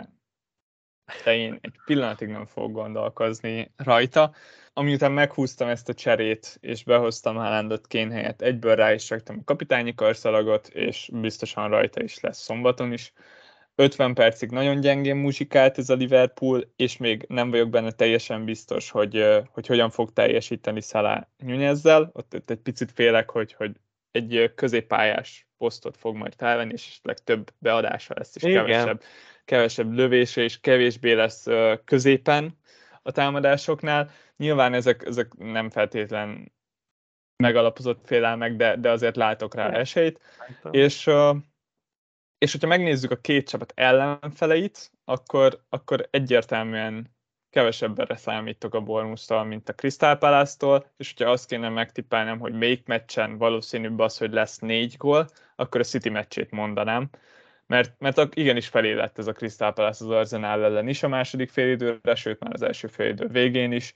de én egy pillanatig nem fogok gondolkozni rajta. Amiután meghúztam ezt a cserét, és behoztam Haalandot kén helyett, egyből rá is raktam a kapitányi karszalagot, és biztosan rajta is lesz szombaton is 50 percig nagyon gyengén muzsikált ez a Liverpool, és még nem vagyok benne teljesen biztos, hogy, hogy hogyan fog teljesíteni Salah Nunezzel. Ott, ott egy picit félek, hogy, hogy egy középpályás posztot fog majd felvenni, és esetleg több beadása lesz, és kevesebb, kevesebb lövése, és kevésbé lesz középen a támadásoknál. Nyilván ezek, ezek nem feltétlen megalapozott félelmek, de, de azért látok rá esélyt. És és hogyha megnézzük a két csapat ellenfeleit, akkor, akkor egyértelműen kevesebbre számítok a Bormusztal, mint a Crystal Palace-tól, és hogyha azt kéne megtippálnom, hogy melyik meccsen valószínűbb az, hogy lesz négy gól, akkor a City meccsét mondanám, mert, mert igenis felé lett ez a Crystal Palace az Arsenal ellen is a második félidőre, sőt már az első félidő végén is.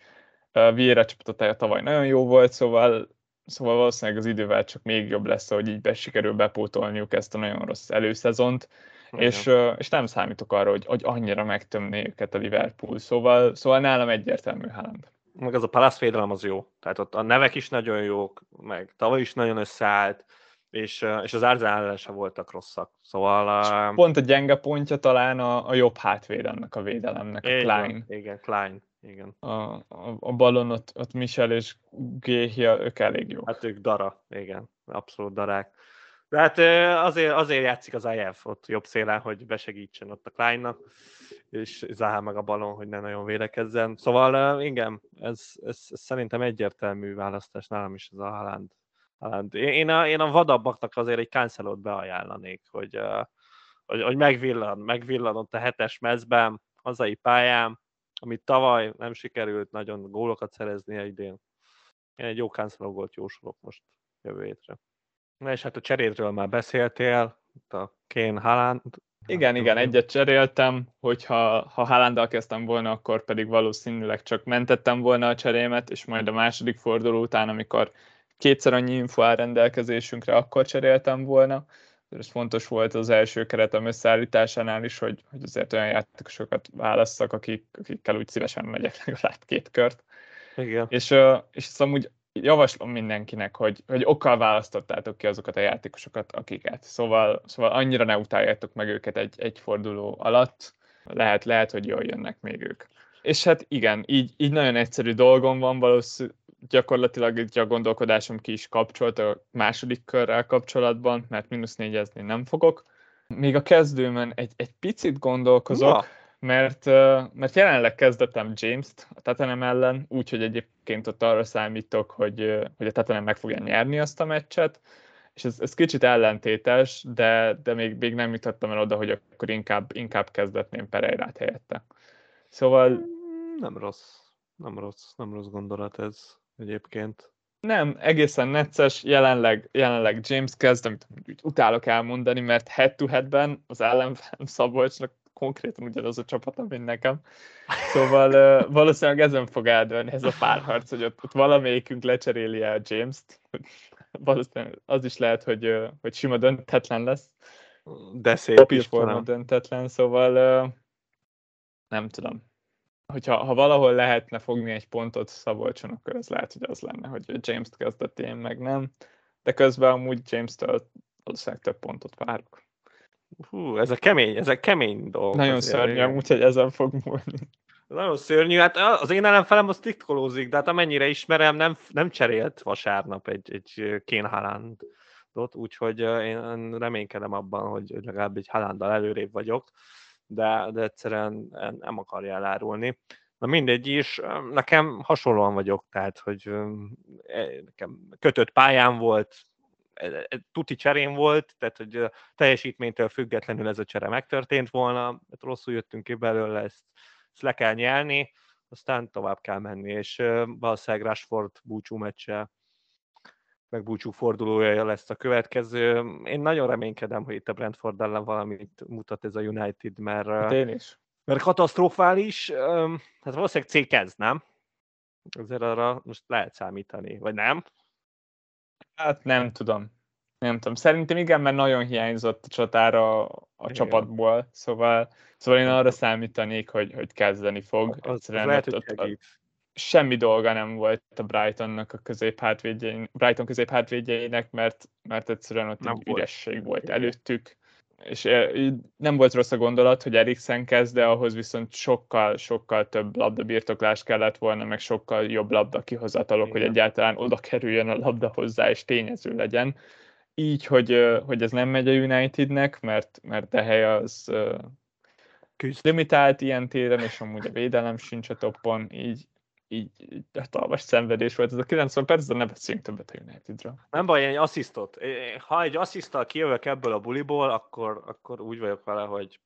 Vieira csapatot tavaly nagyon jó volt, szóval Szóval valószínűleg az idővel csak még jobb lesz, hogy így be sikerül bepótolniuk ezt a nagyon rossz előszezont, és, és nem számítok arra, hogy, hogy annyira megtömné őket a Liverpool, szóval, szóval nálam egyértelmű Haaland. Meg az a Palace védelem az jó, tehát ott a nevek is nagyon jók, meg tavaly is nagyon összeállt, és, és az Arsenal sem voltak rosszak. Szóval... Pont a gyenge pontja talán a, a jobb hátvédelnek a védelemnek, a Klein. Igen, Klein igen. A, a, a balon ott, ott Michel és Géhia, ők elég jó. Hát ők dara, igen, abszolút darák. De hát azért, azért játszik az IF ott jobb szélen, hogy besegítsen ott a Kleinnak, és Zaha meg a balon, hogy ne nagyon védekezzen. Szóval igen, ez, ez, ez szerintem egyértelmű választás nálam is az a Haaland. Haaland. Én, a, én a vadabbaknak azért egy cancelot beajánlanék, hogy, hogy, hogy megvillan, megvillan ott a hetes mezben, hazai pályán, amit tavaly nem sikerült nagyon gólokat szereznie idén. Én egy jó cancelo gólt jósolok most jövő hétre. Na és hát a cserédről már beszéltél, itt a Kane Haaland. Igen, igen, egyet cseréltem, hogyha ha Haalanddal kezdtem volna, akkor pedig valószínűleg csak mentettem volna a cserémet, és majd a második forduló után, amikor kétszer annyi info áll rendelkezésünkre, akkor cseréltem volna ez fontos volt az első keretem összeállításánál is, hogy, hogy azért olyan játékosokat válasszak, akik, akikkel úgy szívesen megyek legalább két kört. Igen. És, és ezt amúgy javaslom mindenkinek, hogy, hogy okkal választottátok ki azokat a játékosokat, akiket. Szóval, szóval annyira ne utáljátok meg őket egy, egy forduló alatt, lehet, lehet, hogy jól jönnek még ők. És hát igen, így, így nagyon egyszerű dolgom van, valószínűleg gyakorlatilag itt a gondolkodásom ki is kapcsolt a második körrel kapcsolatban, mert mínusz négyezni nem fogok. Még a kezdőben egy, egy picit gondolkozok, Na. mert, mert jelenleg kezdettem James-t a Tottenham ellen, úgyhogy egyébként ott arra számítok, hogy, hogy a Tottenham meg fogja nyerni azt a meccset, és ez, ez kicsit ellentétes, de, de még, még nem jutottam el oda, hogy akkor inkább, inkább kezdetném Pereirát helyette. Szóval... Nem rossz, nem rossz, nem rossz gondolat ez egyébként. Nem, egészen necces, jelenleg, jelenleg James kezd, amit úgy utálok elmondani, mert head-to-headben az ellenfelem Szabolcsnak konkrétan ugyanaz a csapata, mint nekem. Szóval uh, valószínűleg ezen fog eldőlni ez a párharc, hogy ott, ott valamelyikünk lecseréli el James-t. Valószínűleg az is lehet, hogy, uh, hogy sima döntetlen lesz. De szép is döntetlen, szóval uh, nem tudom hogyha ha valahol lehetne fogni egy pontot Szabolcson, akkor ez lehet, hogy az lenne, hogy James-t kezdett én meg nem. De közben amúgy James-től valószínűleg több pontot várok. Hú, ez a kemény, ez a kemény dolog. Nagyon szörnyű, úgyhogy ezen fog múlni. Nagyon szörnyű, hát az én ellenfelem az titkolózik, de hát amennyire ismerem, nem, nem cserélt vasárnap egy, egy Kén Haalandot, úgyhogy én reménykedem abban, hogy legalább egy Haalanddal előrébb vagyok de, de egyszerűen nem akarja elárulni. Na mindegy is, nekem hasonlóan vagyok, tehát, hogy e, nekem kötött pályám volt, e, e, tuti cserén volt, tehát hogy teljesítménytől függetlenül ez a csere megtörtént volna, mert rosszul jöttünk ki belőle, ezt, ezt le kell nyelni, aztán tovább kell menni, és valószínűleg Rashford búcsú meccse, meg búcsú fordulója lesz a következő. Én nagyon reménykedem, hogy itt a Brentford ellen valamit mutat ez a United, mert, hát én is. mert katasztrofális, hát valószínűleg C kezd, nem? Azért arra most lehet számítani, vagy nem? Hát nem tudom. Nem tudom. Szerintem igen, mert nagyon hiányzott a csatára a igen. csapatból, szóval, szóval én arra számítanék, hogy, hogy kezdeni fog. Az, az lehet, ott, hogy ott, semmi dolga nem volt a Brightonnak a középhátvédjein, Brighton középhátvédjeinek, mert, mert egyszerűen ott nem egy volt. üresség volt előttük, és nem volt rossz a gondolat, hogy Eriksen kezd, de ahhoz viszont sokkal, sokkal több labdabirtoklás kellett volna, meg sokkal jobb labda kihozatalok, hogy egyáltalán oda kerüljön a labda hozzá, és tényező legyen. Így, hogy, hogy ez nem megy a Unitednek, mert, mert a hely az Küzd. limitált ilyen téren, és amúgy a védelem sincs a toppon, így, így, így hatalmas szenvedés volt ez a 90 perc, de ne beszéljünk többet a Unitedről. Nem baj, egy asszisztot. Ha egy asszisztal kijövök ebből a buliból, akkor, akkor úgy vagyok vele, hogy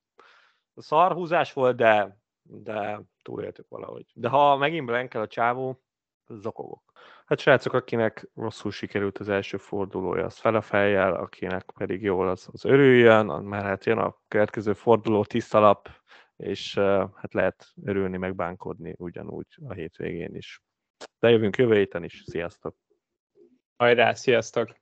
szarhúzás volt, de, de túléltük valahogy. De ha megint brenkel a csávó, zokogok. Hát srácok, akinek rosszul sikerült az első fordulója, az fel a fejjel, akinek pedig jól, az, az örüljön, mert hát jön a következő forduló tisztalap, és hát lehet örülni, meg bánkodni ugyanúgy a hétvégén is. De jövünk jövő héten is. Sziasztok! Hajrá, sziasztok!